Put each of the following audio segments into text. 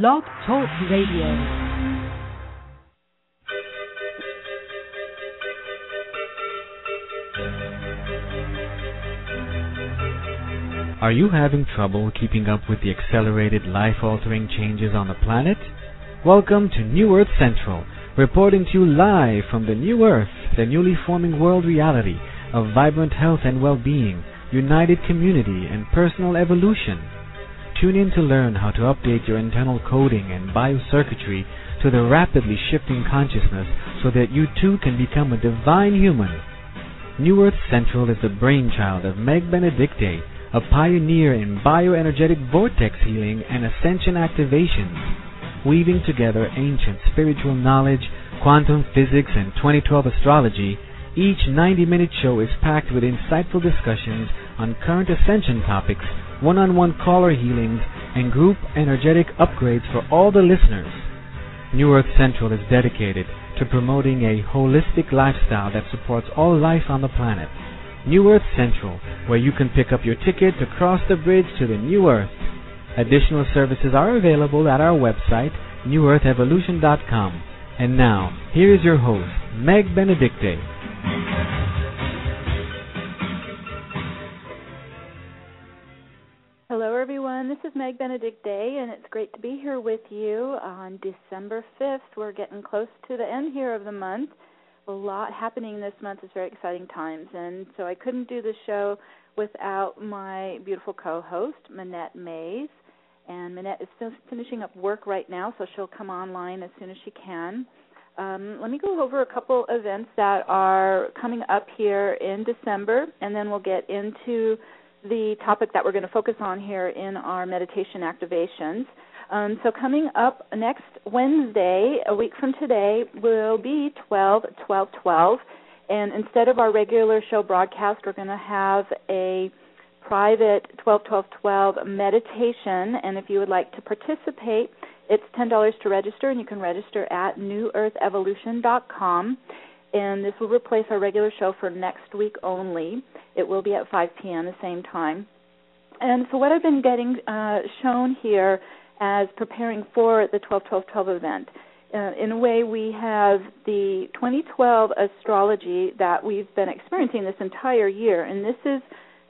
Blog Talk Radio. Are you having trouble keeping up with the accelerated life altering changes on the planet? Welcome to New Earth Central, reporting to you live from the New Earth, the newly forming world reality of vibrant health and well being, united community, and personal evolution. Tune in to learn how to update your internal coding and biocircuitry to the rapidly shifting consciousness so that you too can become a divine human. New Earth Central is the brainchild of Meg Benedicte, a pioneer in bioenergetic vortex healing and ascension activations, weaving together ancient spiritual knowledge, quantum physics, and 2012 astrology. Each 90 minute show is packed with insightful discussions on current ascension topics one on one caller healings, and group energetic upgrades for all the listeners. New Earth Central is dedicated to promoting a holistic lifestyle that supports all life on the planet. New Earth Central, where you can pick up your ticket to cross the bridge to the New Earth. Additional services are available at our website, newearthevolution.com. And now, here is your host, Meg Benedicte. Everyone. This is Meg Benedicte, and it's great to be here with you on December 5th. We're getting close to the end here of the month. A lot happening this month. It's very exciting times, and so I couldn't do the show without my beautiful co-host, Manette Mays. And Manette is still finishing up work right now, so she'll come online as soon as she can. Um, let me go over a couple events that are coming up here in December, and then we'll get into the topic that we're going to focus on here in our meditation activations. Um, so coming up next Wednesday, a week from today, will be 12 12 12. And instead of our regular show broadcast, we're going to have a private 12 12 12 meditation. And if you would like to participate, it's $10 to register, and you can register at newearthevolution.com and this will replace our regular show for next week only. It will be at 5 p.m. the same time. And so, what I've been getting uh, shown here as preparing for the 12 12 12 event, uh, in a way, we have the 2012 astrology that we've been experiencing this entire year, and this is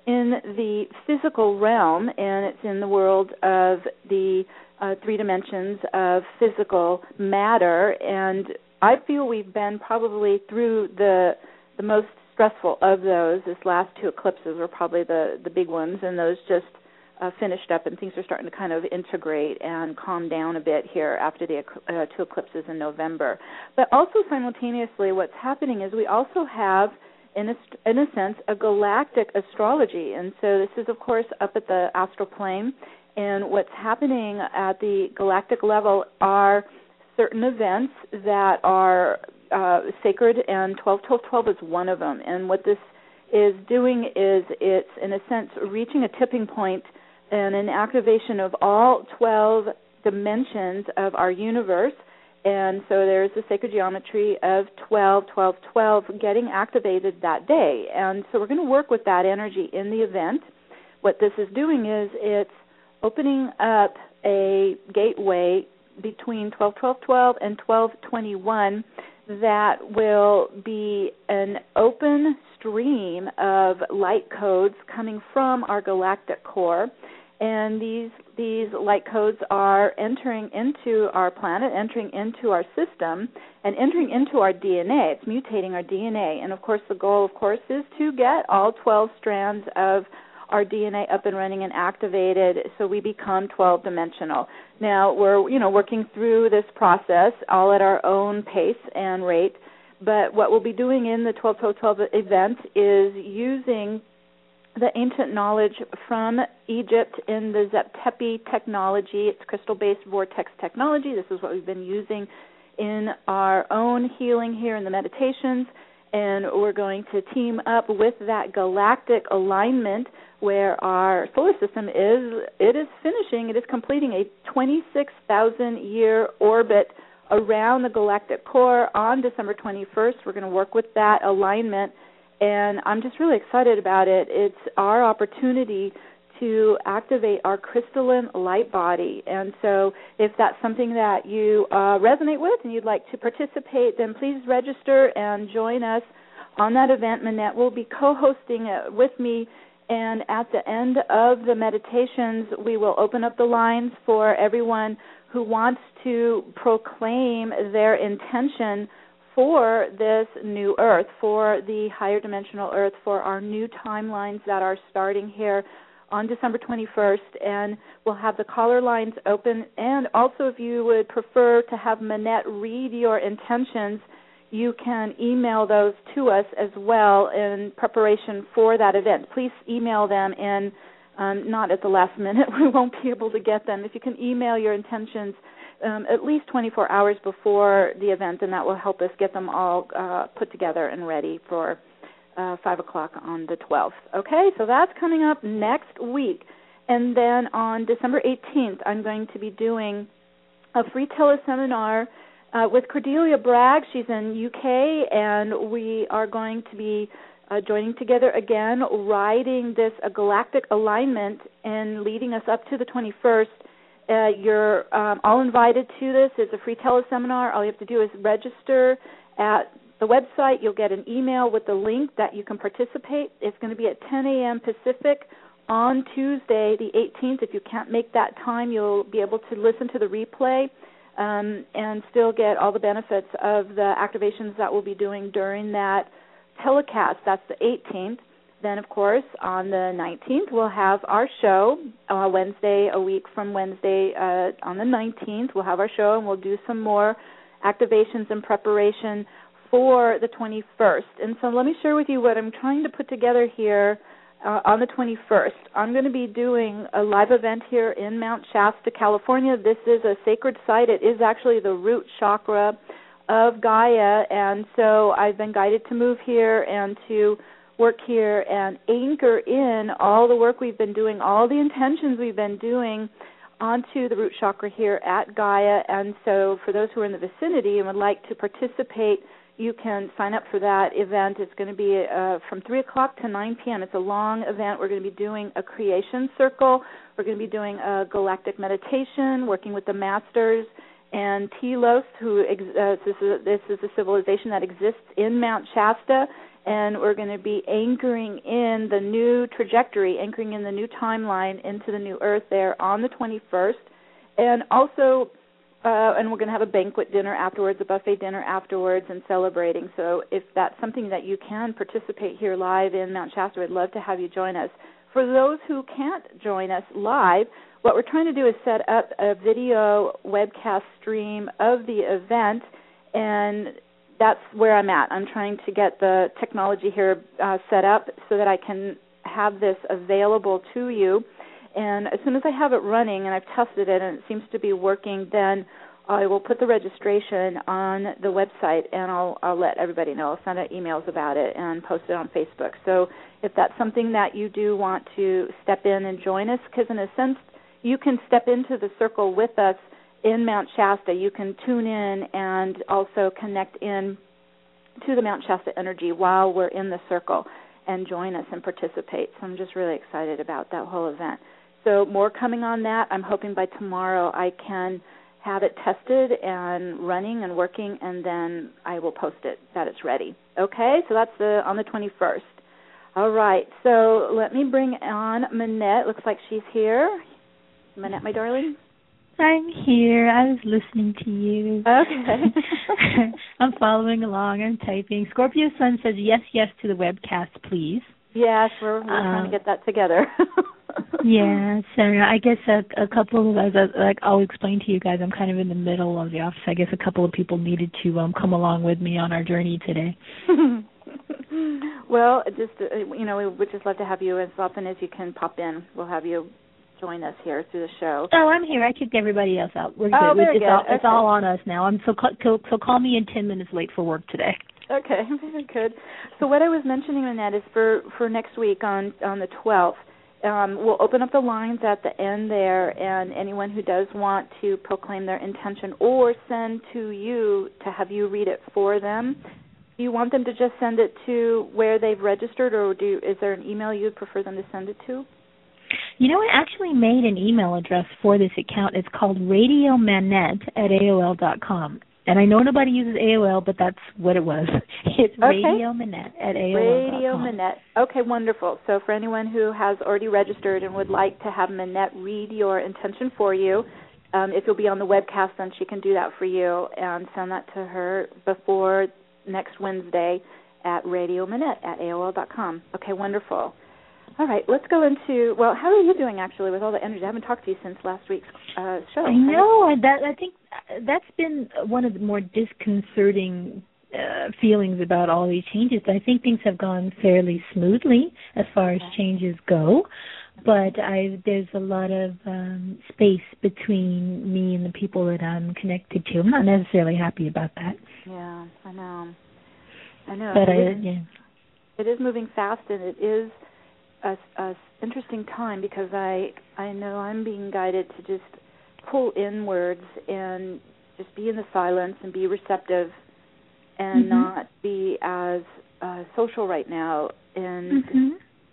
in the physical realm, and it's in the world of the uh, three dimensions of physical matter, and I feel we've been probably through the the most stressful of those. This last two eclipses were probably the the big ones, and those just uh, finished up, and things are starting to kind of integrate and calm down a bit here after the uh, two eclipses in November. But also simultaneously, what's happening is we also have in a, in a sense, a galactic astrology. And so this is, of course, up at the astral plane. And what's happening at the galactic level are certain events that are uh, sacred, and 12 12 12 is one of them. And what this is doing is it's, in a sense, reaching a tipping point and an activation of all 12 dimensions of our universe. And so there's the sacred geometry of 12, 12, 12 getting activated that day. And so we're going to work with that energy in the event. What this is doing is it's opening up a gateway between 12 12 12 and 12 21 that will be an open stream of light codes coming from our galactic core and these these light codes are entering into our planet, entering into our system, and entering into our DNA. It's mutating our DNA, and of course, the goal, of course, is to get all 12 strands of our DNA up and running and activated so we become 12 dimensional. Now we're you know working through this process all at our own pace and rate, but what we'll be doing in the 12 12 12 event is using the ancient knowledge from Egypt in the Zep-Tepi technology. It's crystal-based vortex technology. This is what we've been using in our own healing here in the meditations and we're going to team up with that galactic alignment where our solar system is it is finishing it is completing a 26,000 year orbit around the galactic core on December 21st we're going to work with that alignment and I'm just really excited about it it's our opportunity to activate our crystalline light body. And so, if that's something that you uh, resonate with and you'd like to participate, then please register and join us on that event. Manette will be co hosting it with me. And at the end of the meditations, we will open up the lines for everyone who wants to proclaim their intention for this new earth, for the higher dimensional earth, for our new timelines that are starting here on December 21st. And we'll have the caller lines open. And also, if you would prefer to have Manette read your intentions, you can email those to us as well in preparation for that event. Please email them in, um, not at the last minute. We won't be able to get them. If you can email your intentions um, at least 24 hours before the event, and that will help us get them all uh, put together and ready for uh, 5 o'clock on the 12th. Okay, so that's coming up next week. And then on December 18th, I'm going to be doing a free teleseminar uh, with Cordelia Bragg. She's in UK, and we are going to be uh, joining together again, riding this a galactic alignment and leading us up to the 21st uh, you're um, all invited to this. It's a free teleseminar. All you have to do is register at the website. You'll get an email with the link that you can participate. It's going to be at 10 a.m. Pacific on Tuesday, the 18th. If you can't make that time, you'll be able to listen to the replay um, and still get all the benefits of the activations that we'll be doing during that telecast. That's the 18th then, of course, on the 19th, we'll have our show. Uh, Wednesday, a week from Wednesday, uh, on the 19th, we'll have our show and we'll do some more activations in preparation for the 21st. And so, let me share with you what I'm trying to put together here uh, on the 21st. I'm going to be doing a live event here in Mount Shasta, California. This is a sacred site, it is actually the root chakra of Gaia. And so, I've been guided to move here and to work here and anchor in all the work we've been doing, all the intentions we've been doing onto the root chakra here at Gaia. And so, for those who are in the vicinity and would like to participate, you can sign up for that event. It's going to be uh, from 3 o'clock to 9 p.m. It's a long event. We're going to be doing a creation circle. We're going to be doing a galactic meditation, working with the masters and Telos, who uh, this, is, this is a civilization that exists in Mount Shasta and we're going to be anchoring in the new trajectory, anchoring in the new timeline into the new Earth there on the 21st, and also, uh, and we're going to have a banquet dinner afterwards, a buffet dinner afterwards, and celebrating. So if that's something that you can participate here live in Mount Shasta, I'd love to have you join us. For those who can't join us live, what we're trying to do is set up a video webcast stream of the event and that's where I'm at. I'm trying to get the technology here uh, set up so that I can have this available to you. And as soon as I have it running and I've tested it and it seems to be working, then I will put the registration on the website and I'll, I'll let everybody know. I'll send out emails about it and post it on Facebook. So if that's something that you do want to step in and join us, because in a sense, you can step into the circle with us in Mount Shasta, you can tune in and also connect in to the Mount Shasta energy while we're in the circle and join us and participate. So I'm just really excited about that whole event. So more coming on that. I'm hoping by tomorrow I can have it tested and running and working and then I will post it that it's ready. Okay? So that's the on the 21st. All right. So let me bring on Manette. Looks like she's here. Manette, my darling. I'm here. I was listening to you. Okay. I'm following along. I'm typing. Scorpio Sun says yes, yes to the webcast, please. Yes, we're, we're trying to um, get that together. yeah, so I guess a, a couple of us, like I'll explain to you guys, I'm kind of in the middle of the office. I guess a couple of people needed to um come along with me on our journey today. well, just uh, you know, we would just love to have you as often as you can pop in. We'll have you join us here through the show. Oh, I'm here. I kicked everybody else out. We're good. oh. Very it's, good. All, okay. it's all on us now. I'm so so call me in ten minutes late for work today. Okay, very good. So what I was mentioning in that is for for next week on on the 12th, um, we'll open up the lines at the end there, and anyone who does want to proclaim their intention or send to you to have you read it for them. Do you want them to just send it to where they've registered, or do is there an email you'd prefer them to send it to? You know, I actually made an email address for this account. It's called Radio Manette at AOL dot com. And I know nobody uses AOL, but that's what it was. It's okay. Radio Manette at AOL. Radio Manette. Okay, wonderful. So for anyone who has already registered and would like to have Manette read your intention for you, um, if you'll be on the webcast, then she can do that for you and send that to her before next Wednesday at Radio Manette at AOL dot com. Okay, wonderful. All right, let's go into. Well, how are you doing actually with all the energy? I haven't talked to you since last week's uh, show. I know that. I think that's been one of the more disconcerting uh, feelings about all these changes. I think things have gone fairly smoothly as far as changes go, but I there's a lot of um, space between me and the people that I'm connected to. I'm not necessarily happy about that. Yeah, I know. I know. But it I, is, yeah. it is moving fast, and it is a, a interesting time because I I know I'm being guided to just pull inwards and just be in the silence and be receptive and mm-hmm. not be as uh, social right now. And mm-hmm.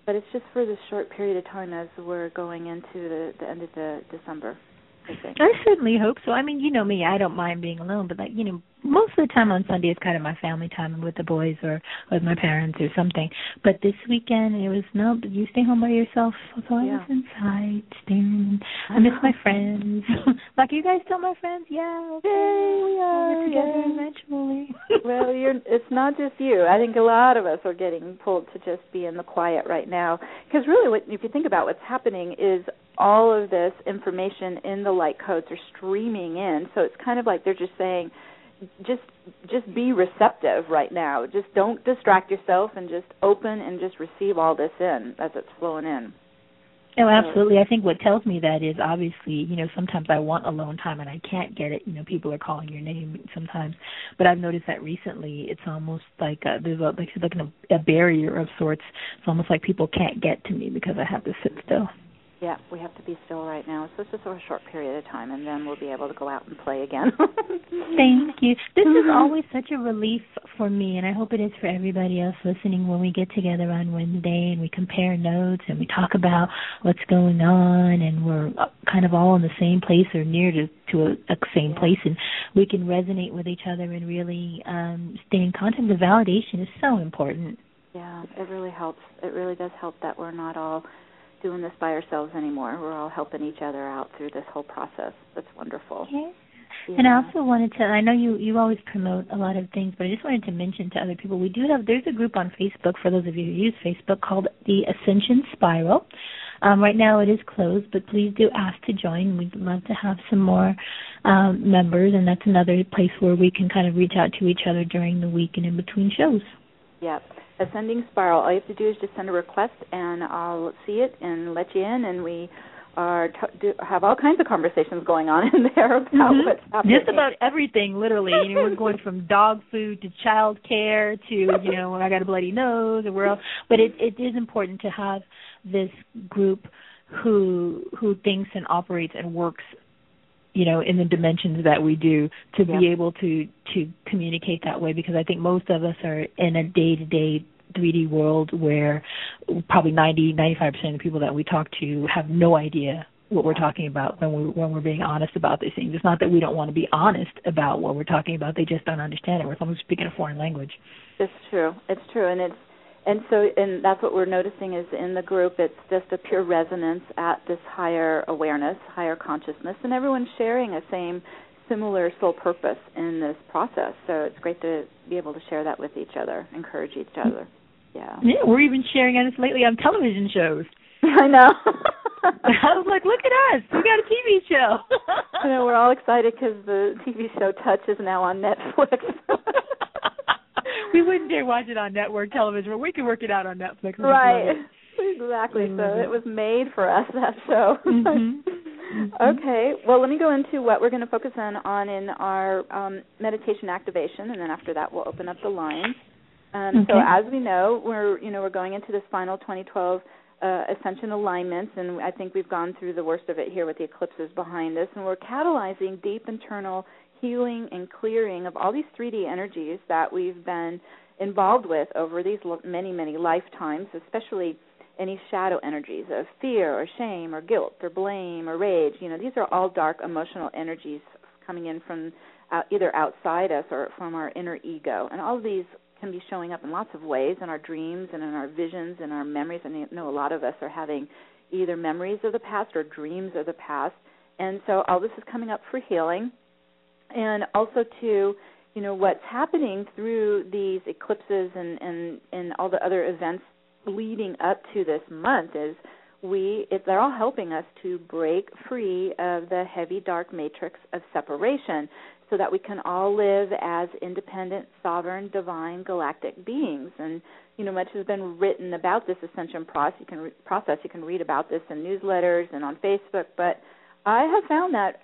but it's just for this short period of time as we're going into the, the end of the December. I think. I certainly hope so. I mean, you know me, I don't mind being alone, but like, you know, most of the time on Sunday it's kind of my family time with the boys or with my parents or something. But this weekend it was no, but you stay home by yourself. So I Yeah. was inside staring. I miss my friends. like you guys still my friends? Yeah, okay. We are, get together yay. eventually. well, you're it's not just you. I think a lot of us are getting pulled to just be in the quiet right now. Because really, what if you think about what's happening is all of this information in the light codes are streaming in. So it's kind of like they're just saying, just just be receptive right now. Just don't distract yourself and just open and just receive all this in as it's flowing in. Oh, absolutely. I think what tells me that is obviously, you know, sometimes I want alone time and I can't get it. You know, people are calling your name sometimes, but I've noticed that recently it's almost like uh, there's a, like like a, a barrier of sorts. It's almost like people can't get to me because I have to sit still. Yeah, we have to be still right now. So it's just for a short period of time, and then we'll be able to go out and play again. Thank you. This is Mhm. always such a relief for me, and I hope it is for everybody else listening when we get together on Wednesday and we compare notes and we talk about what's going on, and we're kind of all in the same place or near to to a, a same place, and we can resonate with each other and really um, stay in contact. The validation is so important. Yeah, it really helps. It really does help that we're not all doing this by ourselves anymore. We're all helping each other out through this whole process. That's wonderful. Yeah. Yeah. And I also wanted to I know you you always promote a lot of things, but I just wanted to mention to other people we do have there's a group on Facebook for those of you who use Facebook called the Ascension Spiral. Um, right now it is closed, but please do ask to join. We'd love to have some more um, members, and that's another place where we can kind of reach out to each other during the week and in between shows. Yep. Ascending Spiral. All you have to do is just send a request, and I'll see it and let you in. And we are t- do, have all kinds of conversations going on in there about Mhm. what's happening. Just about everything, literally. You know, we're going from dog food to child care to, you know, I got a bloody nose or where else. But it it is important to have this group who who thinks and operates and works you know in the dimensions that we do to be able to to communicate that way because I think most of us are in a day to day 3D world where probably 90 95% of the people that we talk to have no idea what we're talking about when we when we're being honest about these things. It's not that we don't want to be honest about what we're talking about; they just don't understand it. We're almost speaking a foreign language. It's true. It's true, and it's and so and that's what we're noticing is in the group. It's just a pure resonance at this higher awareness, higher consciousness, and everyone's sharing a same similar soul purpose in this process. So it's great to be able to share that with each other, encourage each other. Yeah, Yeah, we're even sharing on this lately on television shows. I know. I was like, look at us, we got a TV show. I know we're all excited because the TV show Touch is now on Netflix. we wouldn't dare watch it on network television, but we can work it out on Netflix. Right. Exactly. So Mhm. it was made for us that show. Mhm. Okay. Well, let me go into what we're going to focus on on in our um, meditation activation, and then after that, we'll open up the lines. Um, So, as we know, we're you know we're going into this final 2012 uh, ascension alignments, and I think we've gone through the worst of it here with the eclipses behind us, and we're catalyzing deep internal healing and clearing of all these 3D energies that we've been involved with over these many many lifetimes, especially any shadow energies of fear or shame or guilt or blame or rage. You know, these are all dark emotional energies coming in from uh, either outside us or from our inner ego. And all of these can be showing up in lots of ways in our dreams and in our visions and our memories. And I know a lot of us are having either memories of the past or dreams of the past. And so all this is coming up for healing. And also to you know what's happening through these eclipses and and and all the other events leading up to this month is we if they're all helping us to break free of the heavy dark matrix of separation so that we can all live as independent sovereign divine galactic beings. And you know much has been written about this ascension process. You can re- process. You can read about this in newsletters and on Facebook. But I have found that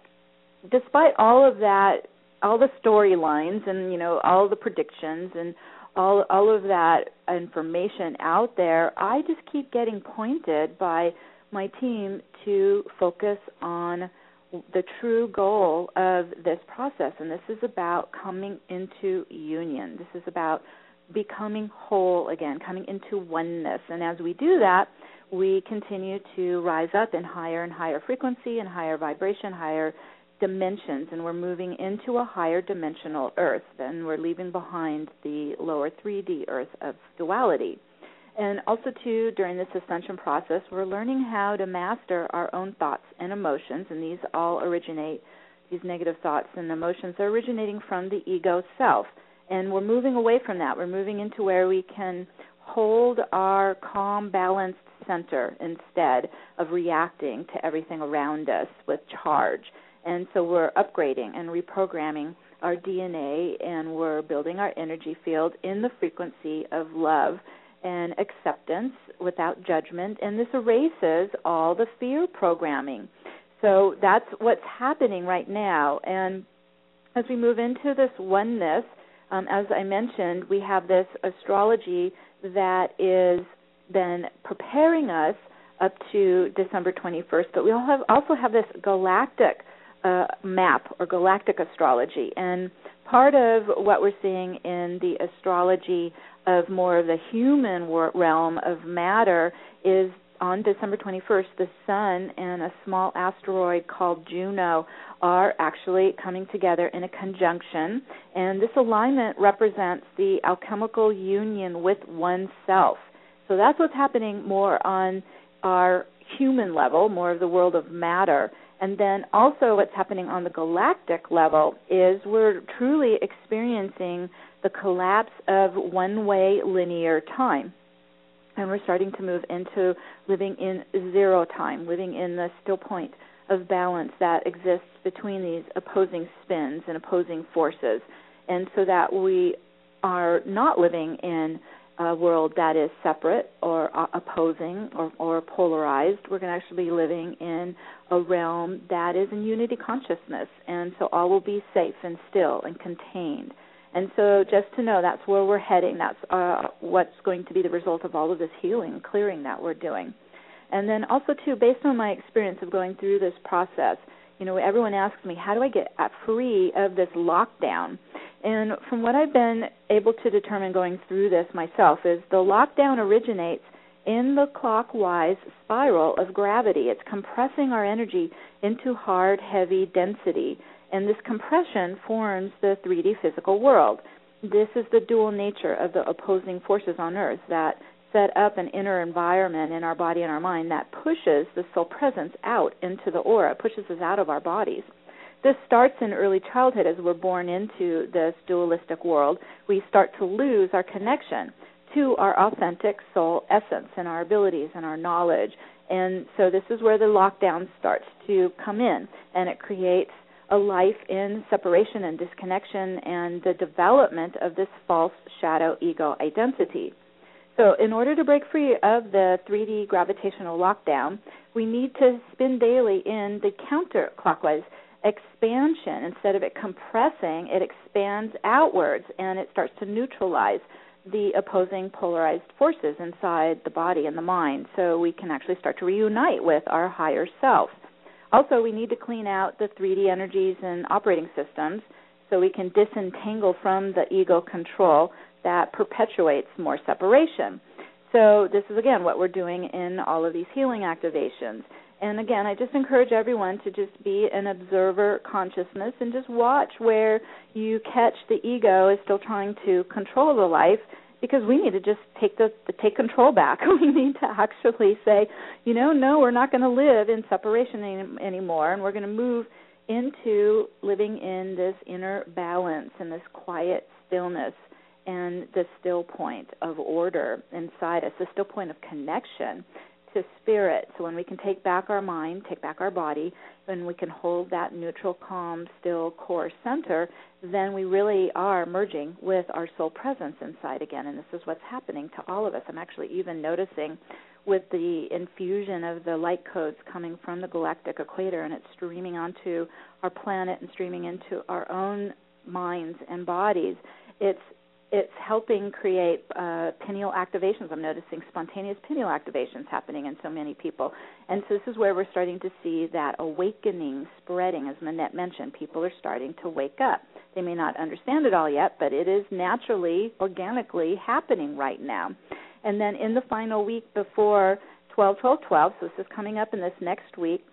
despite all of that all the storylines and you know all the predictions and all all of that information out there, I just keep getting pointed by my team to focus on the true goal of this process and this is about coming into union. This is about becoming whole again, coming into oneness. And as we do that, we continue to rise up in higher and higher frequency and higher vibration, higher dimensions and we're moving into a higher dimensional earth and we're leaving behind the lower 3D earth of duality. And also too during this ascension process we're learning how to master our own thoughts and emotions and these all originate these negative thoughts and emotions are originating from the ego self. And we're moving away from that. We're moving into where we can hold our calm, balanced center instead of reacting to everything around us with charge and so we're upgrading and reprogramming our DNA and we're building our energy field in the frequency of love and acceptance without judgment. And this erases all the fear programming. So that's what's happening right now. And as we move into this oneness, um, as I mentioned, we have this astrology that is then preparing us up to December 21st, but we all have, also have this galactic map or galactic astrology. And part of what we're seeing in the astrology of more of the human realm of matter is on December 21st, the Sun and a small asteroid called Juno are actually coming together in a conjunction. And this alignment represents the alchemical union with oneself. So that's what's happening more on our human level, more of the world of matter. And then also, what's happening on the galactic level is we're truly experiencing the collapse of one way linear time. And we're starting to move into living in zero time, living in the still point of balance that exists between these opposing spins and opposing forces. And so that we are not living in a world that is separate or uh, opposing or, or polarized. We're going to actually be living in a realm that is in unity consciousness, and so all will be safe and still and contained. And so, just to know that's where we're heading. That's uh, what's going to be the result of all of this healing, clearing that we're doing. And then also too, based on my experience of going through this process, you know, everyone asks me, how do I get free of this lockdown? And from what I've been able to determine going through this myself is the lockdown originates in the clockwise spiral of gravity. It's compressing our energy into hard, heavy density. And this compression forms the 3D physical world. This is the dual nature of the opposing forces on Earth that set up an inner environment in our body and our mind that pushes the soul presence out into the aura, pushes us out of our bodies. This starts in early childhood as we're born into this dualistic world. We start to lose our connection to our authentic soul essence and our abilities and our knowledge. And so this is where the lockdown starts to come in, and it creates a life in separation and disconnection and the development of this false shadow ego identity. So, in order to break free of the 3D gravitational lockdown, we need to spin daily in the counterclockwise expansion. Instead of it compressing, it expands outwards and it starts to neutralize the opposing polarized forces inside the body and the mind so we can actually start to reunite with our higher self. Also, we need to clean out the 3D energies and operating systems so we can disentangle from the ego control that perpetuates more separation. So this is again what we're doing in all of these healing activations. And again, I just encourage everyone to just be an observer consciousness and just watch where you catch the ego is still trying to control the life because we need to just take the, the take control back. We need to actually say, you know, no, we're not going to live in separation any, anymore, and we're going to move into living in this inner balance and this quiet stillness and the still point of order inside us, the still point of connection to spirit. So when we can take back our mind, take back our body, when we can hold that neutral, calm, still core center, then we really are merging with our soul presence inside again. And this is what's happening to all of us. I'm actually even noticing with the infusion of the light codes coming from the galactic equator and it's streaming onto our planet and streaming into our own minds and bodies. It's it's helping create uh, pineal activations. I'm noticing spontaneous pineal activations happening in so many people. And so this is where we're starting to see that awakening spreading. As Manette mentioned, people are starting to wake up. They may not understand it all yet, but it is naturally, organically happening right now. And then in the final week before 12 12 12, so this is coming up in this next week,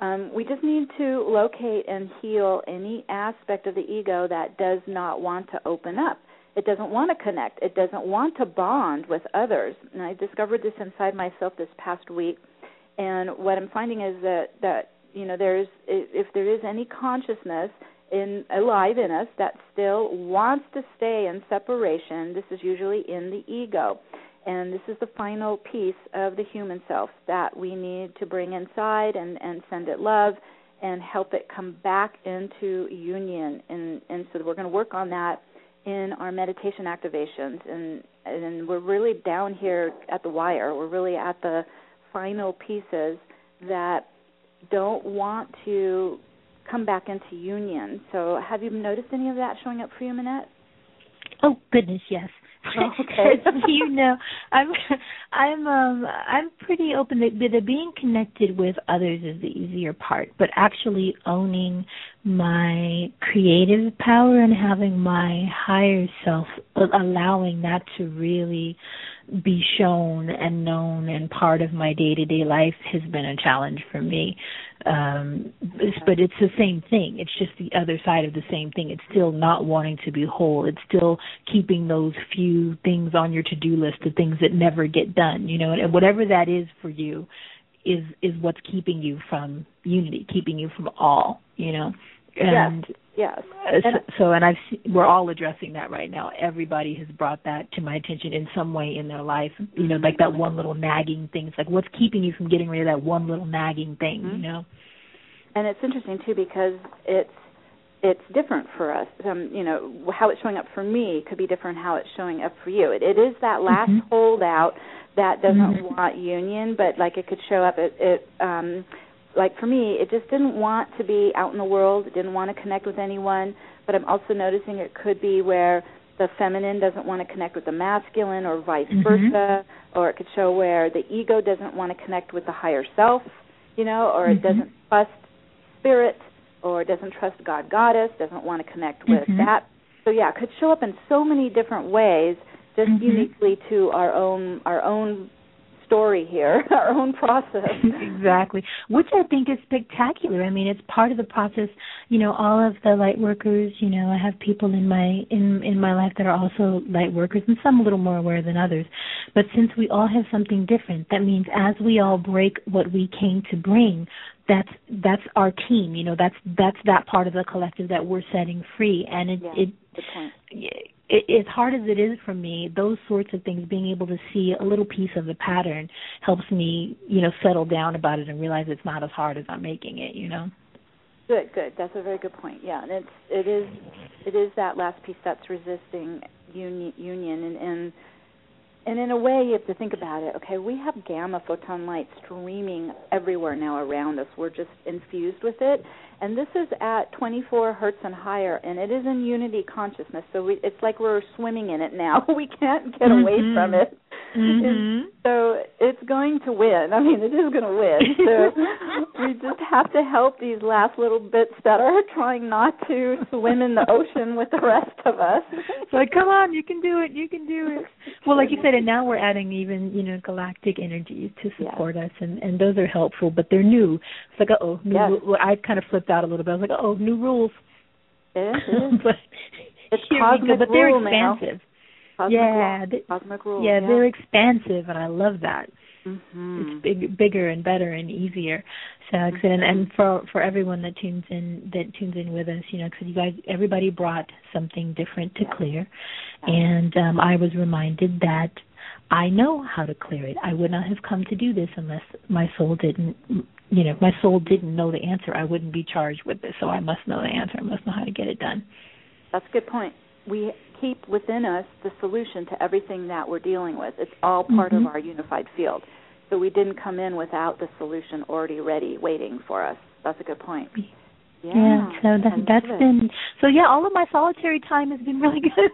um, we just need to locate and heal any aspect of the ego that does not want to open up it doesn't want to connect. It doesn't want to bond with others. And I discovered this inside myself this past week. And what I'm finding is that that you know there's if there is any consciousness in alive in us that still wants to stay in separation, this is usually in the ego. And this is the final piece of the human self that we need to bring inside and, and send it love and help it come back into union. And, and so we're going to work on that in our meditation activations and and we're really down here at the wire we're really at the final pieces that don't want to come back into union so have you noticed any of that showing up for you Manette? oh goodness yes okay. you know, I'm I'm um I'm pretty open that the being connected with others is the easier part, but actually owning my creative power and having my higher self allowing that to really be shown and known and part of my day to day life has been a challenge for me. Um but it's the same thing. It's just the other side of the same thing. It's still not wanting to be whole. It's still keeping those few things on your to do list the things that never get done you know? And whatever that is for you is is what's keeping you from unity keeping you from all you know and yes. Yes. Uh, so, so, and I've we're all addressing that right now. Everybody has brought that to my attention in some way in their life. You know, like that one little nagging thing. It's like what's keeping you from getting rid of that one little nagging thing, mm-hmm. you know? And it's interesting too because it's it's different for us. Um, you know, how it's showing up for me could be different how it's showing up for you. It, it is that last mm-hmm. holdout that doesn't mm-hmm. want union, but like it could show up it, it um like for me, it just didn't want to be out in the world. It didn't want to connect with anyone. But I'm also noticing it could be where the feminine doesn't want to connect with the masculine, or vice mm-hmm. versa. Or it could show where the ego doesn't want to connect with the higher self, you know, or mm-hmm. it doesn't trust spirit, or it doesn't trust God, Goddess, doesn't want to connect with mm-hmm. that. So yeah, it could show up in so many different ways, just Mm-hmm. uniquely to our own our own story here, our own process. exactly. Which I think is spectacular. I mean, it's part of the process. You know, all of the light workers, you know, I have people in my in in my life that are also light workers and some a little more aware than others. But since we all have something different, that means as we all break what we came to bring, that's that's our team you know that's that's that part of the collective that we're setting free and it it yeah, it, it as hard as it is for me, those sorts of things, being able to see a little piece of the pattern helps me, you know, settle down about it and realize it's not as hard as I'm making it, you know. Good, good. That's a very good point. Yeah, and it's it is it is that last piece that's resisting uni- union and and and in a way you have to think about it okay we have gamma photon light streaming everywhere now around us we're just infused with it and this is at 24 hertz and higher and it is in unity consciousness so we, it's like we're swimming in it now we can't get mm-hmm. away from it mm-hmm. so it's going to win i mean it is going to win so we just have to help these last little bits that are trying not to swim in the ocean with the rest of us. It's like, come on, you can do it, you can do it. Well, like you said, and now we're adding even, you know, galactic energies to support yes. us, and and those are helpful, but they're new. It's like, oh. Yes. I kind of flipped out a little bit. I was like, oh, new rules. It is. but it's cosmic but they're expansive. Cosmic yeah, they, cosmic rule. Yeah, yeah, they're expansive, and I love that. Mm-hmm. It's big, bigger and better and easier. So, mm-hmm. and, and for for everyone that tunes in that tunes in with us, you know, because you guys, everybody brought something different to yeah. clear, and um, I was reminded that I know how to clear it. I would not have come to do this unless my soul didn't, you know, if my soul didn't know the answer, I wouldn't be charged with this. So I must know the answer. I must know how to get it done. That's a good point. We keep within us the solution to everything that we're dealing with. It's all part mm-hmm. of our unified field. So we didn't come in without the solution already ready, waiting for us. That's a good point. Yeah, yeah so that, that's good. been so. Yeah, all of my solitary time has been really good.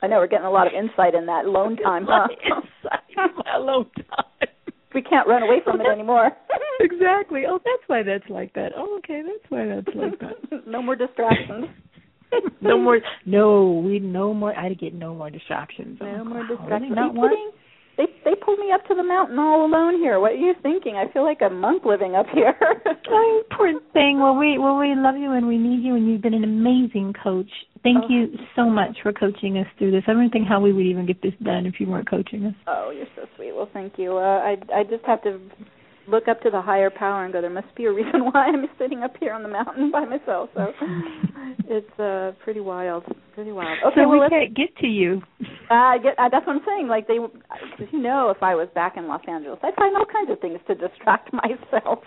I know we're getting a lot of insight in that alone time, huh? alone time. We can't run away from it anymore. exactly. Oh, that's why that's like that. Oh, okay, that's why that's like that. no more distractions. no more. No, we no more. I get no more distractions. No oh, more wow, distractions. Not one. They they pulled me up to the mountain all alone here. What are you thinking? I feel like a monk living up here. oh, poor thing. Well, we well we love you and we need you, and you've been an amazing coach. Thank oh. you so much for coaching us through this. I don't think how we would even get this done if you weren't coaching us. Oh, you're so sweet. Well, thank you. Uh, I I just have to look up to the higher power and go, there must be a reason why I'm sitting up here on the mountain by myself. So it's uh pretty wild, pretty wild. Okay, so well, we can't get to you. Uh, get. Uh, that's what I'm saying. Like they, because you know, if I was back in Los Angeles, I'd find all kinds of things to distract myself.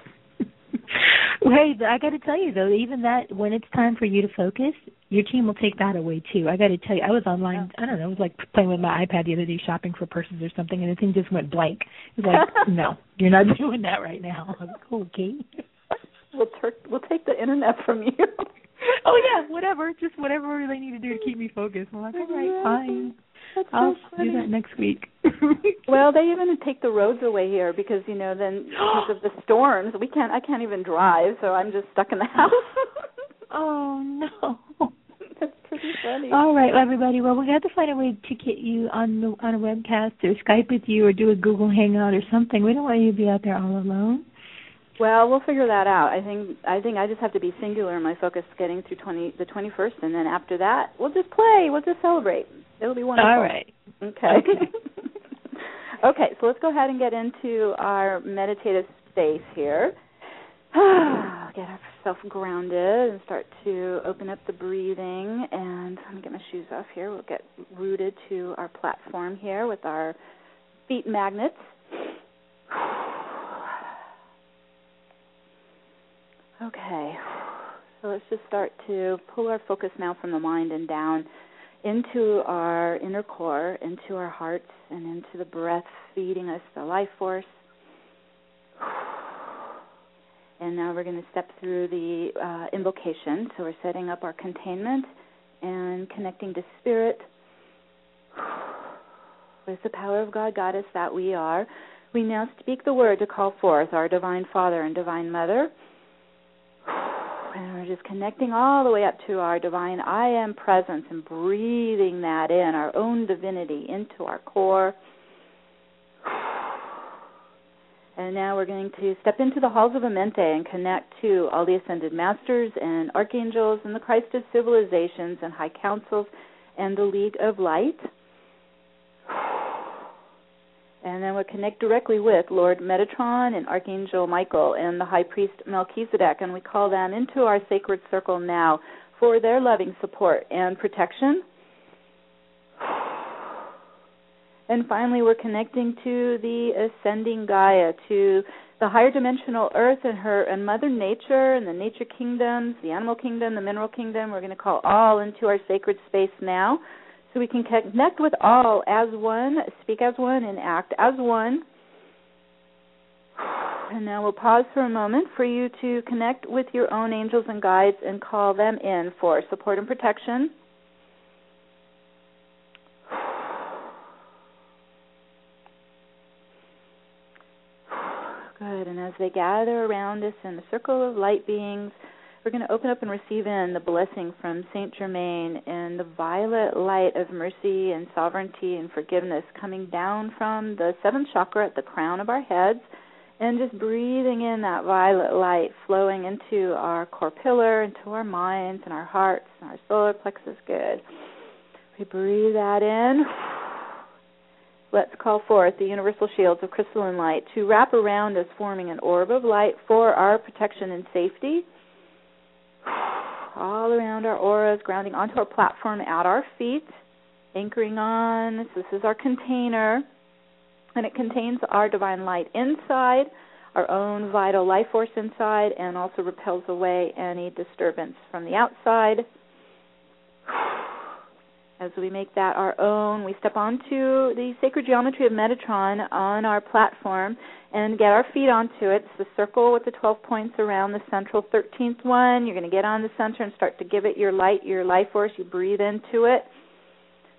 Hey, I got to tell you though, even that when it's time for you to focus, your team will take that away too. I got to tell you, I was online. Oh. I don't know. I was like playing with my iPad the other day, shopping for purses or something, and the thing just went blank. It was like, no, you're not doing that right now. I was like, okay. We'll, ter- we'll take the internet from you. oh yeah, whatever. Just whatever they need to do to keep me focused. I'm like, all right, fine. That's I'll so do that next week. well, they even take the roads away here because you know then because of the storms we can't. I can't even drive, so I'm just stuck in the house. oh no. That's pretty funny. All right, everybody. Well, we have to find a way to get you on the on a webcast or Skype with you or do a Google Hangout or something. We don't want you to be out there all alone. Well, we'll figure that out. I think I think I just have to be singular in my focus getting through twenty the twenty first, and then after that, we'll just play. We'll just celebrate. It'll be wonderful. All right. Okay. Okay. okay. So let's go ahead and get into our meditative space here. get ourselves grounded and start to open up the breathing. And let me get my shoes off here. We'll get rooted to our platform here with our feet magnets. Okay. So let's just start to pull our focus now from the mind and down into our inner core, into our hearts, and into the breath feeding us the life force. And now we're going to step through the uh, invocation. So we're setting up our containment and connecting to spirit. With the power of God, Goddess that we are, we now speak the word to call forth our Divine Father and Divine Mother. And we're just connecting all the way up to our divine I am presence and breathing that in, our own divinity, into our core. And now we're going to step into the halls of Amenti and connect to all the ascended masters and archangels and the Christ of civilizations and high councils and the League of Light. And then we'll connect directly with Lord Metatron and Archangel Michael and the High Priest Melchizedek, and we call them into our sacred circle now for their loving support and protection. And finally, we're connecting to the ascending Gaia, to the higher dimensional Earth and her and Mother Nature and the nature kingdoms, the animal kingdom, the mineral kingdom. We're going to call all into our sacred space now, so we can connect with all as one, speak as one, and act as one. And now we'll pause for a moment for you to connect with your own angels and guides and call them in for support and protection. Good. And as they gather around us in the circle of light beings, we're going to open up and receive in the blessing from Saint Germain and the violet light of mercy and sovereignty and forgiveness coming down from the seventh chakra at the crown of our heads and just breathing in that violet light flowing into our core pillar, into our minds and our hearts and our solar plexus. Good. We breathe that in. Let's call forth the universal shields of crystalline light to wrap around us, forming an orb of light for our protection and safety all around our auras, grounding onto our platform at our feet, anchoring on. So this is our container, and it contains our divine light inside, our own vital life force inside, and also repels away any disturbance from the outside. As we make that our own, we step onto the sacred geometry of Metatron on our platform and get our feet onto it. It's the circle with the 12 points around the central 13th one. You're going to get on the center and start to give it your light, your life force. You breathe into it.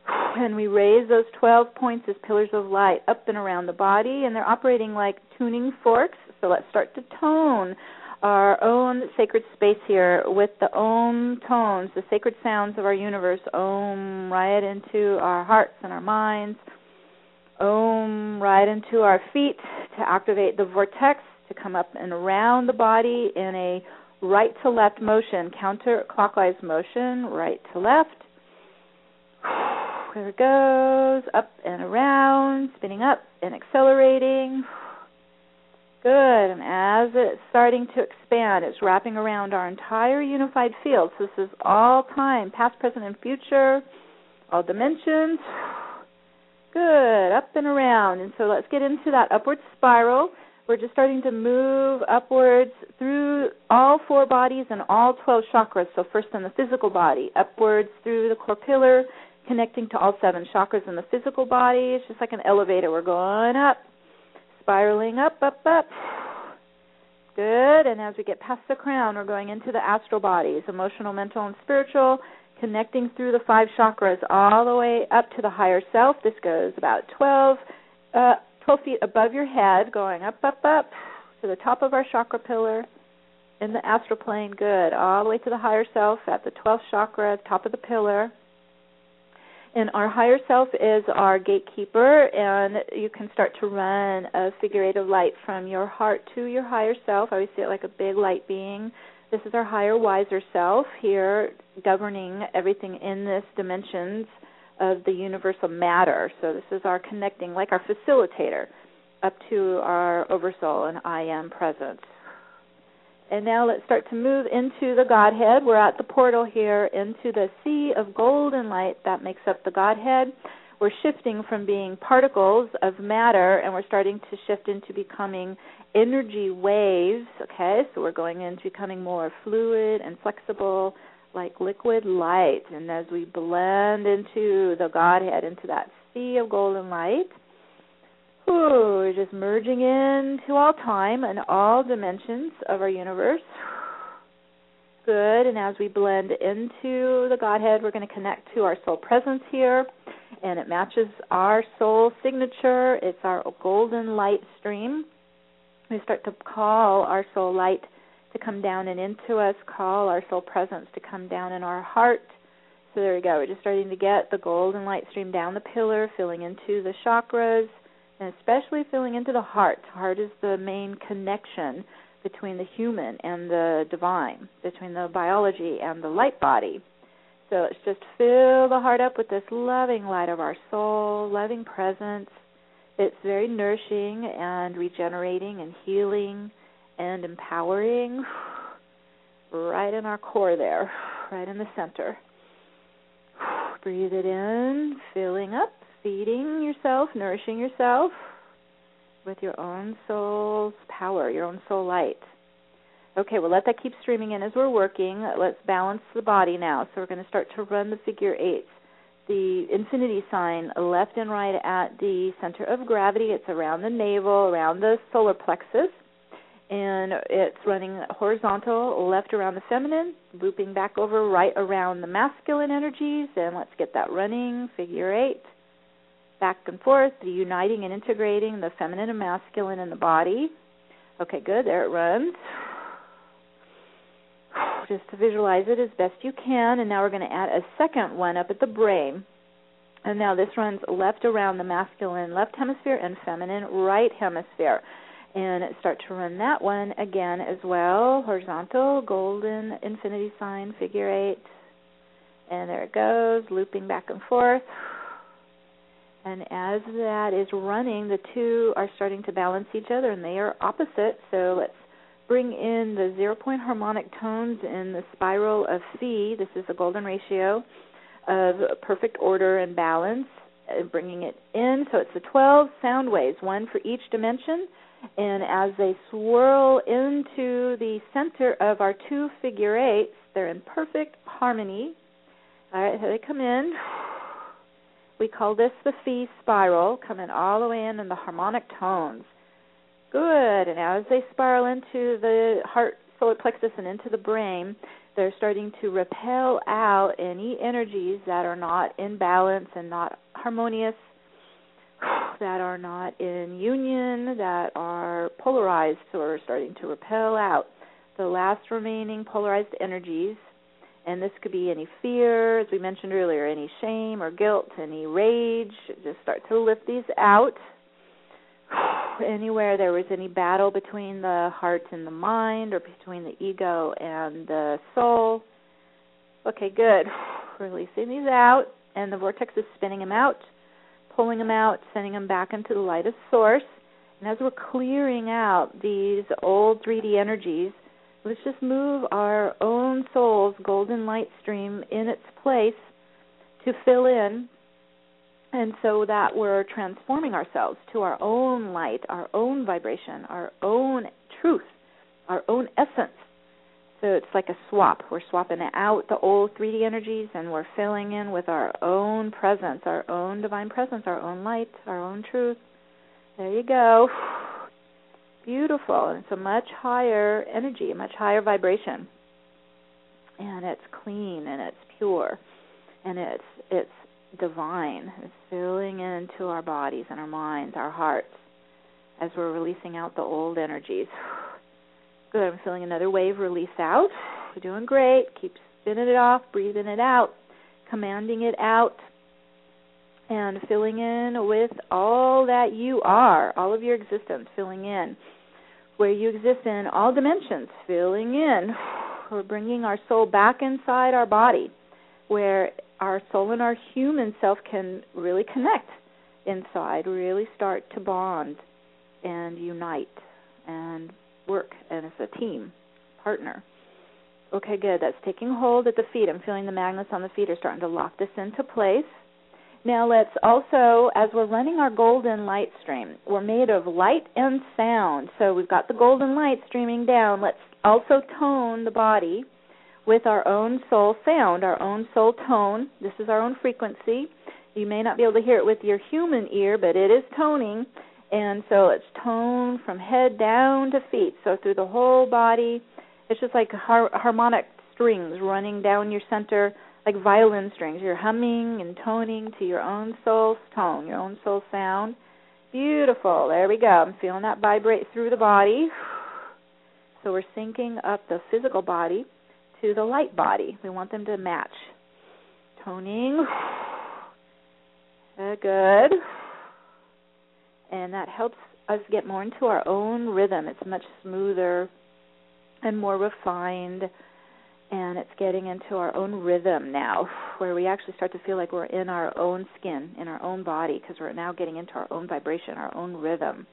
And we raise those 12 points as pillars of light up and around the body, and they're operating like tuning forks. So let's start to tone our own sacred space here with the Om tones, the sacred sounds of our universe. Om right into our hearts and our minds. Om right into our feet to activate the vortex to come up and around the body in a right to left motion, counterclockwise motion, right to left. There it goes, up and around, spinning up and accelerating. Good. And as it's starting to expand, it's wrapping around our entire unified field. So this is all time, past, present, and future, all dimensions. Good. Up and around. And so let's get into that upward spiral. We're just starting to move upwards through all four bodies and all 12 chakras. So, first in the physical body, upwards through the core pillar, connecting to all seven chakras in the physical body. It's just like an elevator. We're going up, spiraling up, up, up. Good. And as we get past the crown, we're going into the astral bodies emotional, mental, and spiritual, connecting through the five chakras all the way up to the higher self. This goes about 12, uh, 12 feet above your head, going up, up, up to the top of our chakra pillar in the astral plane. Good. All the way to the higher self at the 12th chakra, top of the pillar and our higher self is our gatekeeper, and you can start to run a figure eight of light from your heart to your higher self. I always see it like a big light being. This is our higher, wiser self here, governing everything in this dimensions of the universal matter. So this is our connecting, like our facilitator, up to our oversoul and I am presence. And now let's start to move into the Godhead. We're at the portal here into the sea of golden light that makes up the Godhead. We're shifting from being particles of matter and we're starting to shift into becoming energy waves. Okay, so we're going into becoming more fluid and flexible like liquid light. And as we blend into the Godhead, into that sea of golden light, Ooh, we're just merging into all time and all dimensions of our universe. Good. And as we blend into the Godhead, we're going to connect to our soul presence here. And it matches our soul signature. It's our golden light stream. We start to call our soul light to come down and into us, call our soul presence to come down in our heart. So there we go. We're just starting to get the golden light stream down the pillar, filling into the chakras and especially feeling into the heart. Heart is the main connection between the human and the divine, between the biology and the light body. So let's just fill the heart up with this loving light of our soul, loving presence. It's very nourishing and regenerating and healing and empowering right in our core there, right in the center. Breathe it in, filling up feeding yourself, nourishing yourself with your own soul's power, your own soul light. Okay, well, let that keep streaming in as we're working. Let's balance the body now. So we're going to start to run the figure eights. The infinity sign left and right at the center of gravity. It's around the navel, around the solar plexus. And it's running horizontal, left around the feminine, looping back over right around the masculine energies. And let's get that running. Figure eight back and forth, the uniting and integrating the feminine and masculine in the body. Okay, good. There it runs. Just to visualize it as best you can. And now we're going to add a second one up at the brain. And now this runs left around the masculine left hemisphere and feminine right hemisphere. And start to run that one again as well. Horizontal, golden, infinity sign, figure eight. And there it goes, looping back and forth. And as that is running, the two are starting to balance each other and they are opposite. So let's bring in the zero point harmonic tones in the spiral of C. This is the golden ratio of perfect order and balance, uh, bringing it in. So it's the 12 sound waves, one for each dimension. And as they swirl into the center of our two figure eights, they're in perfect harmony. All right, here they come in. We call this the phi spiral, coming all the way in in the harmonic tones. Good. And as they spiral into the heart, solar plexus, and into the brain, they're starting to repel out any energies that are not in balance and not harmonious, that are not in union, that are polarized, so we're starting to repel out the last remaining polarized energies and this could be any fear, as we mentioned earlier, any shame or guilt, any rage. Just start to lift these out. Anywhere there was any battle between the heart and the mind, or between the ego and the soul. Okay, good. Releasing these out, and the vortex is spinning them out, pulling them out, sending them back into the light of source. And as we're clearing out these old 3D energies, Let's just move our own soul's golden light stream in its place to fill in, and so that we're transforming ourselves to our own light, our own vibration, our own truth, our own essence. So it's like a swap. We're swapping out the old 3D energies and we're filling in with our own presence, our own divine presence, our own light, our own truth. There you go beautiful and it's a much higher energy, a much higher vibration. And it's clean and it's pure and it's it's divine. It's filling into our bodies and our minds, our hearts as we're releasing out the old energies. Good. I'm feeling another wave release out. We're doing great. Keep spinning it off, breathing it out, commanding it out, and filling in with all that you are, all of your existence, filling in where you exist in all dimensions, filling in. We're bringing our soul back inside our body, where our soul and our human self can really connect inside, really start to bond and unite and work and as a team, partner. Okay, good. That's taking hold at the feet. I'm feeling the magnets on the feet are starting to lock this into place. Now let's also, as we're running our golden light stream, we're made of light and sound. So we've got the golden light streaming down. Let's also tone the body with our own soul sound, our own soul tone. This is our own frequency. You may not be able to hear it with your human ear, but it is toning. And so it's tone from head down to feet. So through the whole body, it's just like har- harmonic strings running down your center like violin strings. You're humming and toning to your own soul's tone, your own soul sound. Beautiful. There we go. I'm feeling that vibrate through the body. So we're syncing up the physical body to the light body. We want them to match. Toning. Good. And that helps us get more into our own rhythm. It's much smoother and more refined and it's getting into our own rhythm now where we actually start to feel like we're in our own skin in our own body because we're now getting into our own vibration our own rhythm.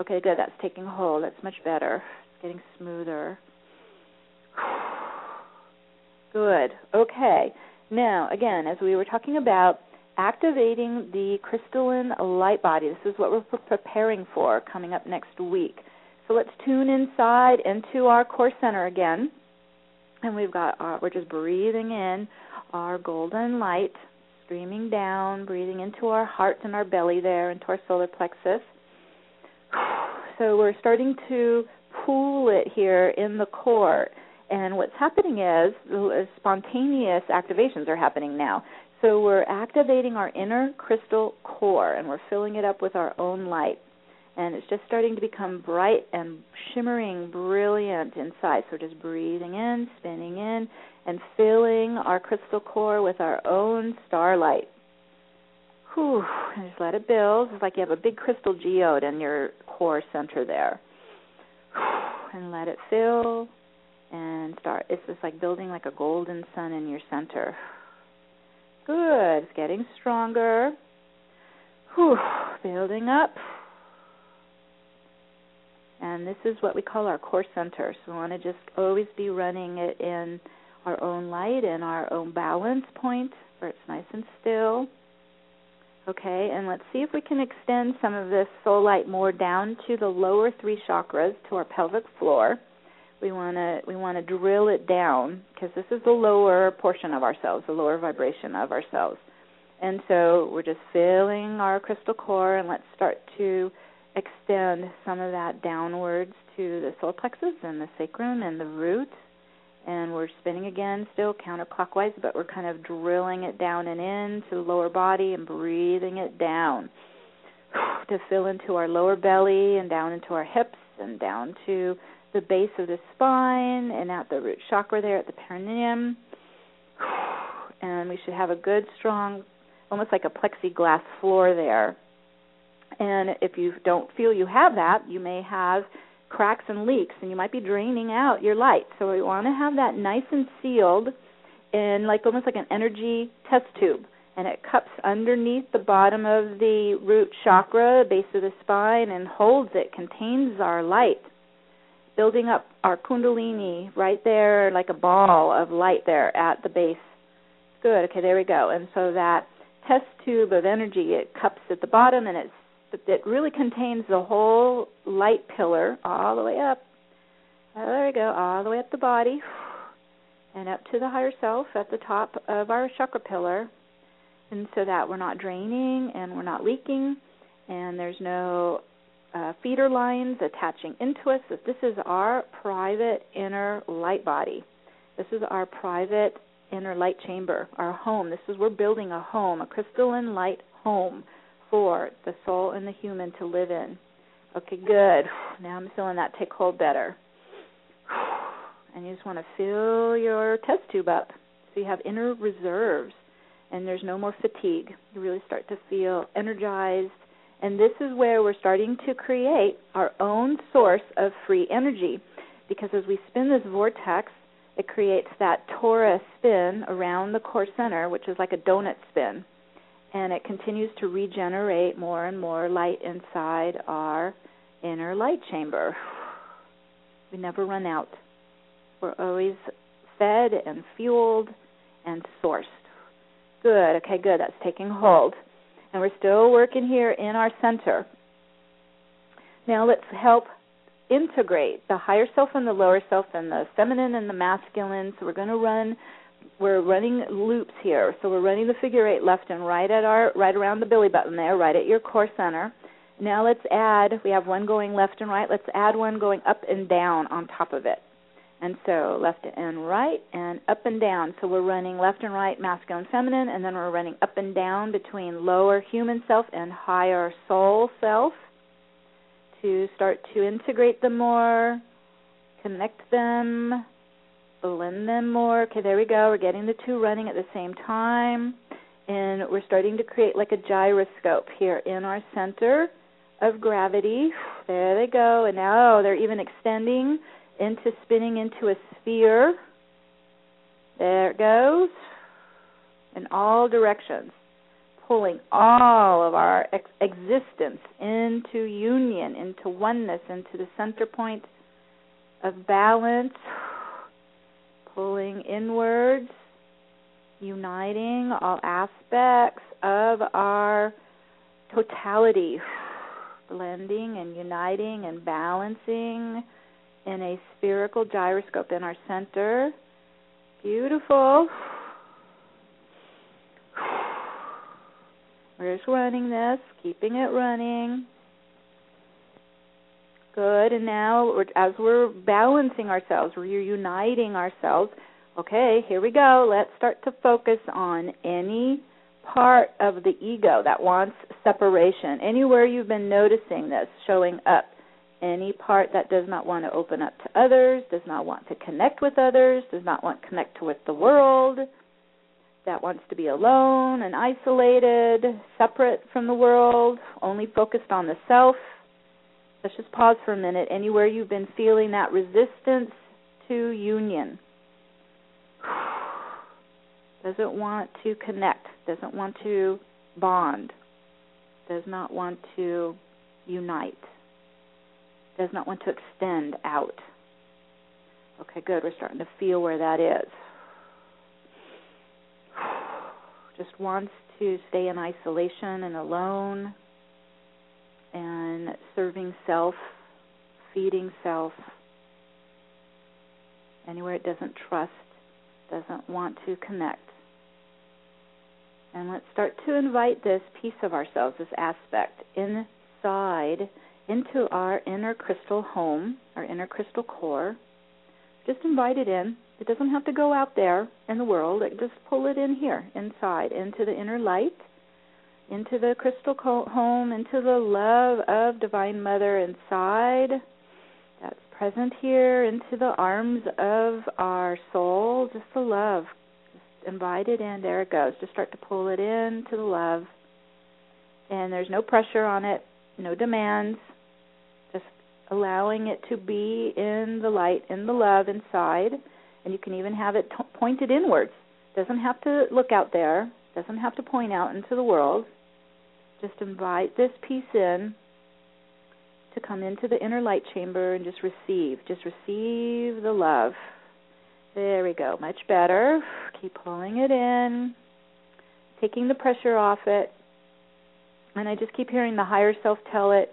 Okay good that's taking hold that's much better it's getting smoother. Good okay. Now again as we were talking about activating the crystalline light body this is what we're preparing for coming up next week. So let's tune inside into our core center again and we've got our, uh, we're just breathing in our golden light streaming down, breathing into our heart and our belly there, into our solar plexus. So we're starting to pool it here in the core. And what's happening is spontaneous activations are happening now. So we're activating our inner crystal core and we're filling it up with our own light. And it's just starting to become bright and shimmering brilliant inside. So we're just breathing in, spinning in, and filling our crystal core with our own starlight. Whew, and just let it build. It's like you have a big crystal geode in your core center there. And let it fill and start. It's just like building like a golden sun in your center. Good. It's getting stronger. Whew, building up. And this is what we call our core center. So we want to just always be running it in our own light and our own balance point where it's nice and still. Okay, and let's see if we can extend some of this soul light more down to the lower three chakras, to our pelvic floor. We want to we want to drill it down because this is the lower portion of ourselves, the lower vibration of ourselves. And so we're just filling our crystal core and let's start to extend some of that downwards to the solar plexus and the sacrum and the root and we're spinning again still counterclockwise but we're kind of drilling it down and in to the lower body and breathing it down to fill into our lower belly and down into our hips and down to the base of the spine and at the root chakra there at the perineum. And we should have a good strong almost like a plexiglass floor there and if you don't feel you have that you may have cracks and leaks and you might be draining out your light. So we want to have that nice and sealed in like almost like an energy test tube and it cups underneath the bottom of the root chakra, base of the spine and holds it, contains our light. Building up our kundalini right there like a ball of light there at the base. Good. Okay, there we go. And so that test tube of energy it cups at the bottom and it's it really contains the whole light pillar all the way up. Oh, there we go, all the way up the body and up to the higher self at the top of our chakra pillar. And so that we're not draining and we're not leaking and there's no uh, feeder lines attaching into us. That this is our private inner light body. This is our private inner light chamber, our home. This is we're building a home, a crystalline light home for the soul and the human to live in. Okay, good. Now I'm feeling that take hold better. And you just want to fill your test tube up so you have inner reserves and there's no more fatigue. You really start to feel energized. And this is where we're starting to create our own source of free energy. Because as we spin this vortex, it creates that torus spin around the core center, which is like a donut spin and it continues to regenerate more and more light inside our inner light chamber. We never run out. We're always fed and fueled and sourced. Good. Okay, good. That's taking hold. And we're still working here in our center. Now let's help integrate the higher self and the lower self and the feminine and the masculine. So we're going to run we're running loops here. So we're running the figure eight left and right at our right around the belly button there, right at your core center. Now let's add, we have one going left and right. Let's add one going up and down on top of it. And so left and right and up and down. So we're running left and right, masculine, feminine, and then we're running up and down between lower human self and higher soul self to start to integrate them more, connect them, blend them more. Okay, there we go. We're getting the two running at the same time. And we're starting to create like a gyroscope here in our center of gravity. There they go. And now they're even extending into spinning into a sphere. There it goes. In all directions. Pulling all of our ex- existence into union, into oneness, into the center point of balance pulling inwards, uniting all aspects of our totality, blending and uniting and balancing in a spherical gyroscope in our center. Beautiful. We're just running this, keeping it running. Good. And now, as we're balancing ourselves, we're uniting ourselves. Okay, here we go. Let's start to focus on any part of the ego that wants separation, anywhere you've been noticing this showing up, any part that does not want to open up to others, does not want to connect with others, does not want to connect with the world, that wants to be alone and isolated, separate from the world, only focused on the self. Let's just pause for a minute. Anywhere you've been feeling that resistance to union, doesn't want to connect, doesn't want to bond, does not want to unite does not want to extend out. Okay, good. We're starting to feel where that is. Just wants to stay in isolation and alone serving self, feeding self. Anywhere it doesn't trust, doesn't want to connect. And let's start to invite this piece of ourselves, this aspect, inside into our inner crystal home, our inner crystal core. Just invite it in. It doesn't have to go out there in the world. Just pull it in here, inside, into the inner light, into the crystal home, into the love of Divine Mother inside. That's present here, into the arms of our soul. Just the love. Just invite it in. There it goes. Just start to pull it in to the love. And there's no pressure on it, no demands Just allowing it to be in the light, in the love inside, and you can even have it t- pointed inwards. Doesn't have to look out there. Doesn't have to point out into the world. Just invite this piece in to come into the inner light chamber and just receive. Just receive the love. There we go. Much better. Keep pulling it in, taking the pressure off it. And I just keep hearing the higher self tell it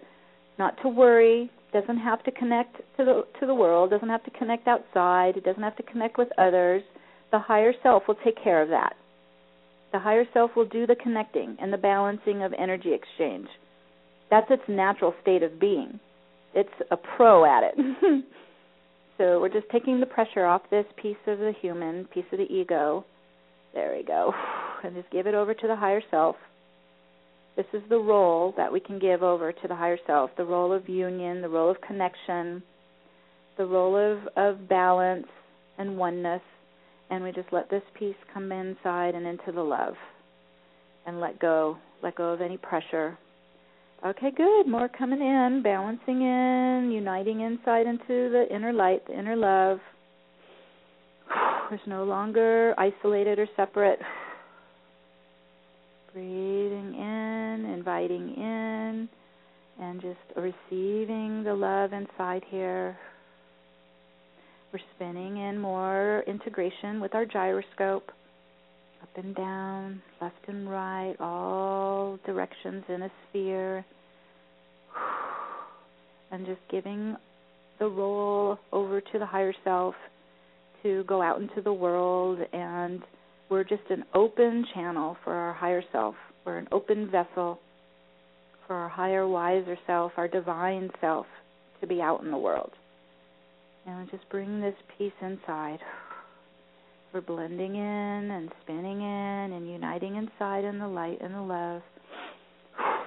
not to worry, doesn't have to connect to the to the world, doesn't have to connect outside, it doesn't have to connect with others. The higher self will take care of that. The higher self will do the connecting and the balancing of energy exchange. That's its natural state of being. It's a pro at it. so we're just taking the pressure off this piece of the human, piece of the ego. There we go. And just give it over to the higher self this is the role that we can give over to the higher self the role of union, the role of connection, the role of, of balance and oneness. And we just let this piece come inside and into the love and let go. Let go of any pressure. Okay, good. More coming in, balancing in, uniting inside into the inner light, the inner love. There's no longer isolated or separate. Breathing in, inviting in, and just receiving the love inside here. We're spinning in more integration with our gyroscope, up and down, left and right, all directions in a sphere. And just giving the role over to the higher self to go out into the world and we're just an open channel for our higher self. We're an open vessel for our higher, wiser self, our divine self, to be out in the world. And just bring this peace inside. We're blending in and spinning in and uniting inside in the light and the love.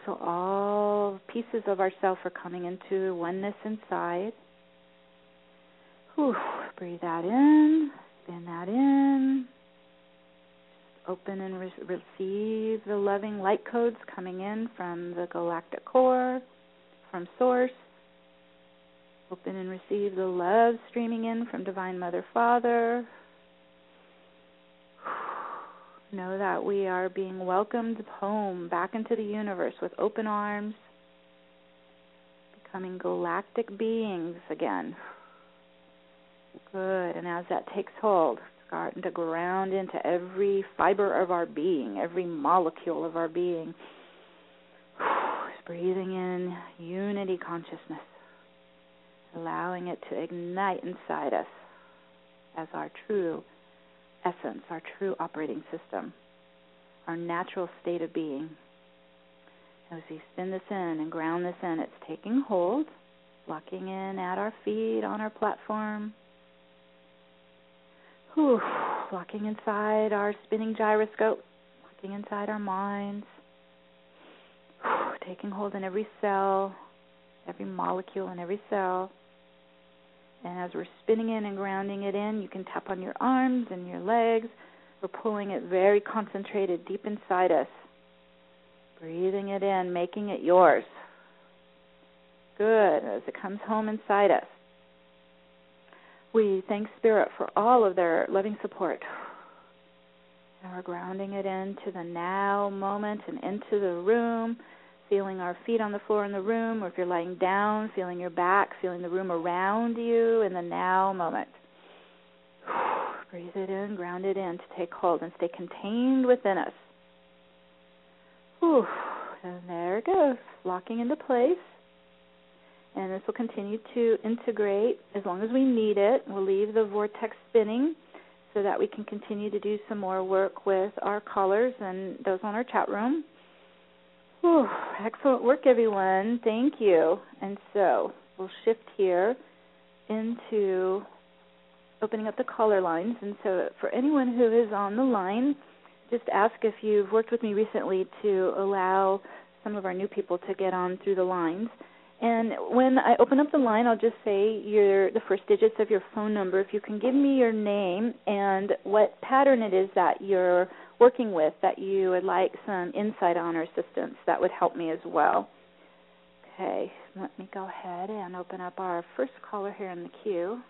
So all pieces of ourself are coming into oneness inside. Whew. Breathe that in, spin that in open and re- receive the loving light codes coming in from the galactic core, from Source. Open and receive the love streaming in from Divine Mother Father. Know that we are being welcomed home back into the universe with open arms, becoming galactic beings again. Good. And as that takes hold, starting to ground into every fiber of our being, every molecule of our being. Breathing in unity consciousness, allowing it to ignite inside us as our true essence, our true operating system, our natural state of being. As we spin this in and ground this in, it's taking hold, locking in at our feet on our platform Whew, locking inside our spinning gyroscope, Looking inside our minds, taking hold in every cell, every molecule in every cell. And as we're spinning in and grounding it in, you can tap on your arms and your legs. We're pulling it very concentrated deep inside us. Breathing it in, making it yours. Good, as it comes home inside us. We thank Spirit for all of their loving support. And we're grounding it into the now moment and into the room, feeling our feet on the floor in the room, or if you're lying down, feeling your back, feeling the room around you in the now moment. Breathe it in, ground it in to take hold and stay contained within us. Whew. And there it goes, locking into place. And this will continue to integrate as long as we need it. We'll leave the vortex spinning so that we can continue to do some more work with our callers and those on our chat room. Whew, excellent work, everyone. Thank you. And so we'll shift here into opening up the caller lines. And so for anyone who is on the line, just ask if you've worked with me recently to allow some of our new people to get on through the lines. And when I open up the line, I'll just say your the first digits of your phone number. If you can give me your name and what pattern it is that you're working with that you would like some insight on or assistance, that would help me as well. Okay, let me go ahead and open up our first caller here in the queue.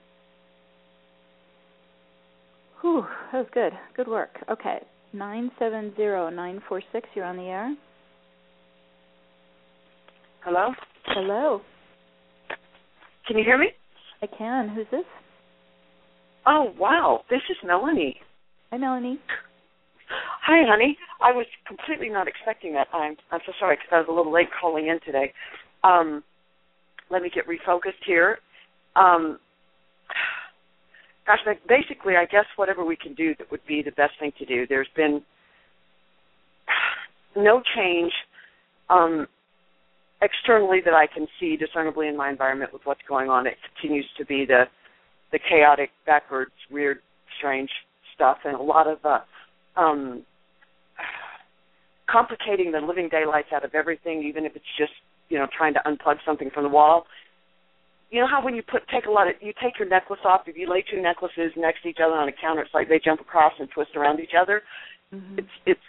Whew, that was good. Good work. Okay, nine seven zero nine four six. You're on the air. Hello? Hello. Can you hear me? I can. Who's this? Oh, wow. This is Melanie. Hi, Melanie. Hi, honey. I was completely not expecting that. I'm I'm so sorry because I was a little late calling in today. Um, let me get refocused here. Um, gosh, basically, I guess whatever we can do that would be the best thing to do. There's been no change um, externally that I can see discernibly in my environment with what's going on. It continues to be the the chaotic, backwards, weird, strange stuff, and a lot of uh, um, complicating the living daylights out of everything, even if it's just you know trying to unplug something from the wall. You know how when you put take a lot of you take your necklace off, if you lay two necklaces next to each other on a counter, it's like they jump across and twist around each other. Mm-hmm. It's it's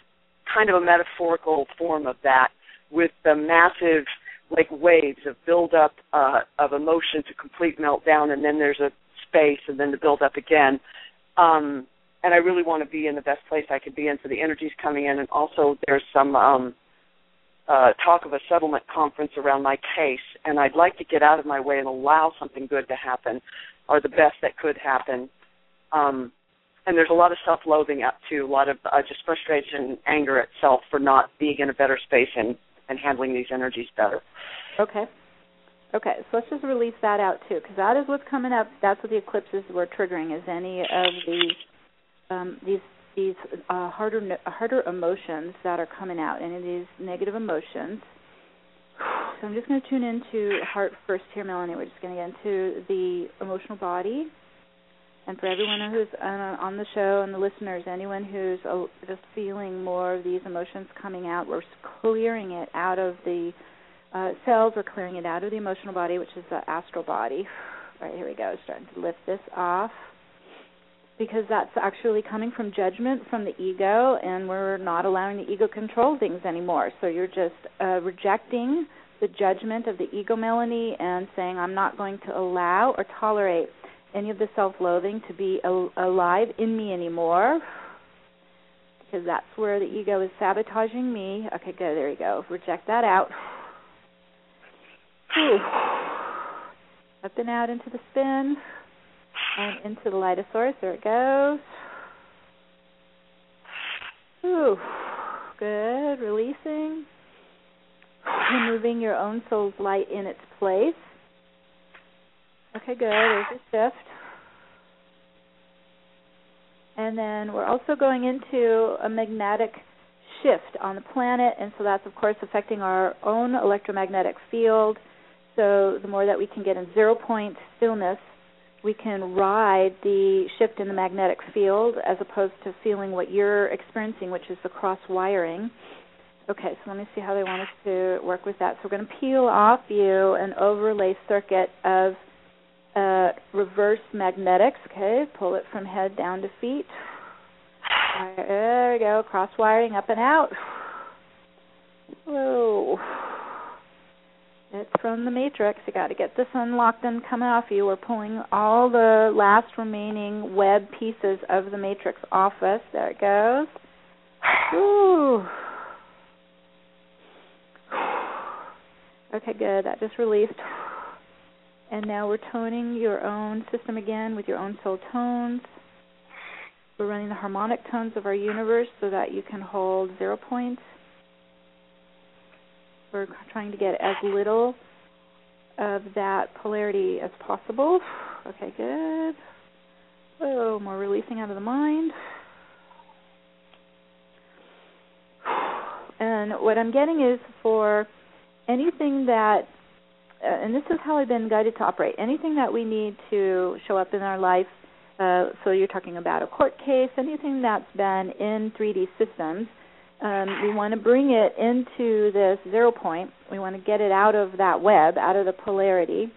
kind of a metaphorical form of that with the massive like waves of build up uh, of emotion to complete meltdown, and then there's a space, and then the build up again. Um, and I really want to be in the best place I could be in, so the energy's coming in, and also there's some um, uh, talk of a settlement conference around my case, and I'd like to get out of my way and allow something good to happen, or the best that could happen. Um, and there's a lot of self-loathing up too, a lot of uh, just frustration and anger at self for not being in a better space and and handling these energies better. Okay. Okay, so let's just release that out too, because that is what's coming up. That's what the eclipses were triggering. Is any of these um, these these uh, harder harder emotions that are coming out, any of these negative emotions. So I'm just going to tune into heart first here, Melanie. We're just going to get into the emotional body, and for everyone who's on the show and the listeners, anyone who's uh, just feeling more of these emotions coming out, we're clearing it out of the uh, cells, we're clearing it out of the emotional body, which is the astral body. All right, here we go. Starting to lift this off because that's actually coming from judgment from the ego, and we're not allowing the ego control things anymore. So you're just uh, rejecting the judgment of the ego, Melanie, and saying, I'm not going to allow or tolerate any of the self-loathing to be al- alive in me anymore because that's where the ego is sabotaging me. Okay, good. There you go. Reject that out. Up and out into the spin and into the light source. There it goes. Whew. Good. Releasing. Removing your own soul's light in its place. Okay, good. There's a shift. And then we're also going into a magnetic shift on the planet, and so that's, of course, affecting our own electromagnetic field. So the more that we can get in zero point stillness, we can ride the shift in the magnetic field as opposed to feeling what you're experiencing, which is the cross wiring. Okay, so let me see how they want us to work with that. So we're going to peel off you an overlay circuit of uh, reverse magnetics. Okay, pull it from head down to feet. There we go, cross wiring up and out. Whoa. It's from the matrix. You got to get this unlocked and come off you. We're pulling all the last remaining web pieces of the matrix off us. There it goes. Ooh. Okay, good. That just released. And now we're toning your own system again with your own soul tones. We're running the harmonic tones of our universe so that you can hold zero points we're trying to get as little of that polarity as possible. Okay, good. Oh, more releasing out of the mind. And what I'm getting is for anything that, uh, and this is how I've been guided to operate, anything that we need to show up in our life. Uh, so you're talking about a court case, anything that's been in 3D systems um, we want to bring it into this zero point. We want to get it out of that web, out of the polarity.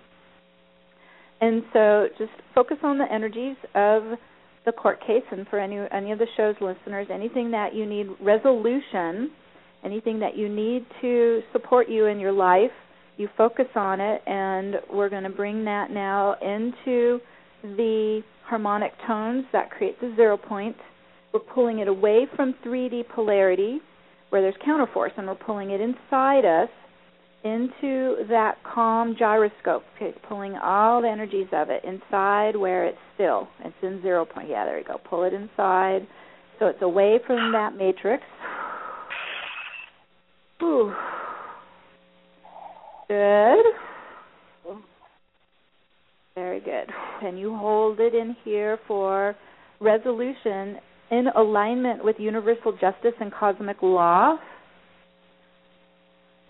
And so just focus on the energies of the court case and for any any of the show's listeners, anything that you need resolution, anything that you need to support you in your life, you focus on it and we're going to bring that now into the harmonic tones that create the zero point we're pulling it away from 3D polarity, where there's counterforce, and we're pulling it inside us into that calm gyroscope. Pulling all the energies of it inside where it's still. It's in zero point. Yeah, there you go. Pull it inside. So it's away from that matrix. Ooh. Good. Very good. And you hold it in here for resolution in alignment with universal justice and cosmic law.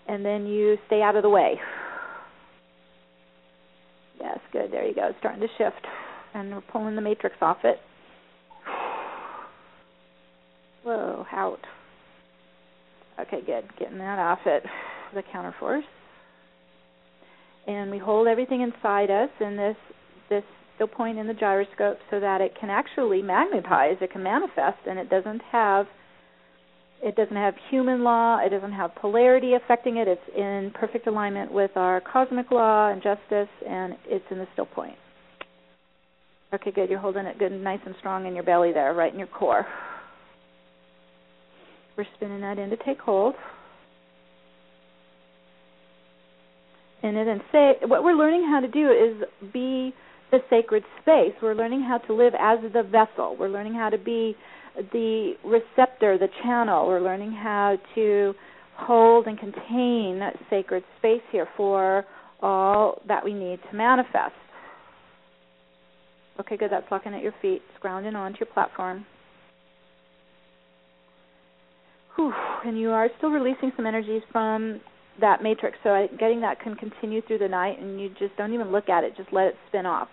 And then you stay out of the way. Yes, good. There you go. It's starting to shift. And we're pulling the matrix off it. Whoa, out. Okay, good. Getting that off it. The counterforce. And we hold everything inside us in this this point in the gyroscope so that it can actually magnetize, it can manifest, and it doesn't have it doesn't have human law, it doesn't have polarity affecting it. It's in perfect alignment with our cosmic law and justice, and it's in the still point. Okay, good. You're holding it good, and nice and strong in your belly there, right in your core. We're spinning that in to take hold. And then say what we're learning how to do is be the sacred space. We're learning how to live as the vessel. We're learning how to be the receptor, the channel. We're learning how to hold and contain sacred space here for all that we need to manifest. Okay, good. That's locking at your feet. It's grounding onto your platform. Whew. And you are still releasing some energies from that matrix. So getting that can continue through the night, and you just don't even look at it. Just let it spin off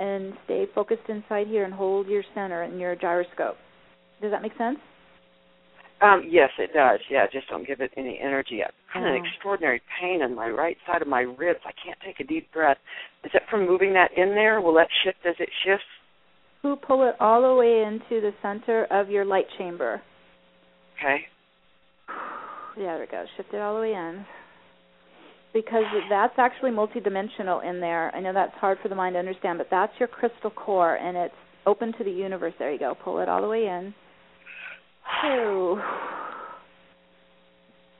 and stay focused inside here and hold your center and your gyroscope. Does that make sense? Um, yes, it does. Yeah, just don't give it any energy. I'm oh. an extraordinary pain in my right side of my ribs. I can't take a deep breath. Is it from moving that in there? Will that shift as it shifts? Who pull it all the way into the center of your light chamber. Okay. Yeah, there we go. Shift it all the way in because that's actually multidimensional in there. I know that's hard for the mind to understand, but that's your crystal core, and it's open to the universe. There you go. Pull it all the way in.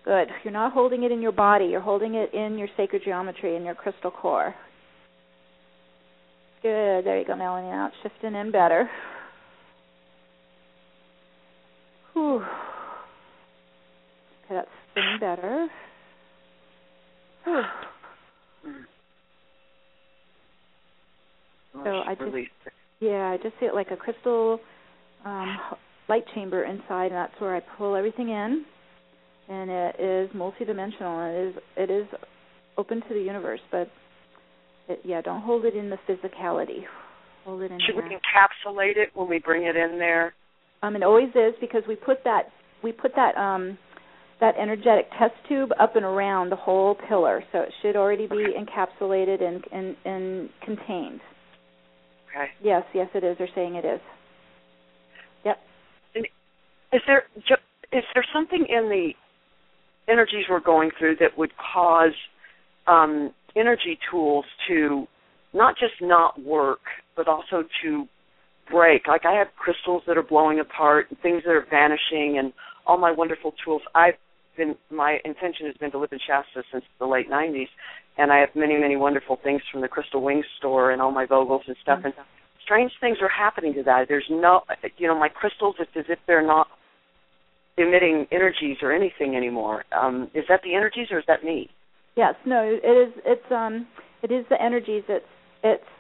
Good. You're not holding it in your body. You're holding it in your sacred geometry, in your crystal core. Good. There you go, Melanie. Out, shifting in better. Whew. Okay, that's spinning better. so I just yeah, I just see it like a crystal um, light chamber inside, and that's where I pull everything in, and it is multidimensional. And it is it is open to the universe, but It, yeah, don't hold it in the physicality. Hold it in Should here. we encapsulate it when we bring it in there? Um, it always is because we put that we put that um that energetic test tube up and around the whole pillar, so it should already be Okay. encapsulated and, and and contained. Okay. Yes, yes, it is. They're saying it is. Yep. Is there is there something in the energies we're going through that would cause um, energy tools to not just not work, but also to break? Like I have crystals that are blowing apart and things that are vanishing, and all my wonderful tools. I've been my intention has been to live in Shasta since the late '90s, and I have many many wonderful things from the Crystal Wings store and all my Vogels and stuff. And strange things are happening to that. There's no, you know, my crystals. It's as if they're not emitting energies or anything anymore. Um, is that the energies or is that me? Yes. No. It is. It's um. It is the energies. It's it's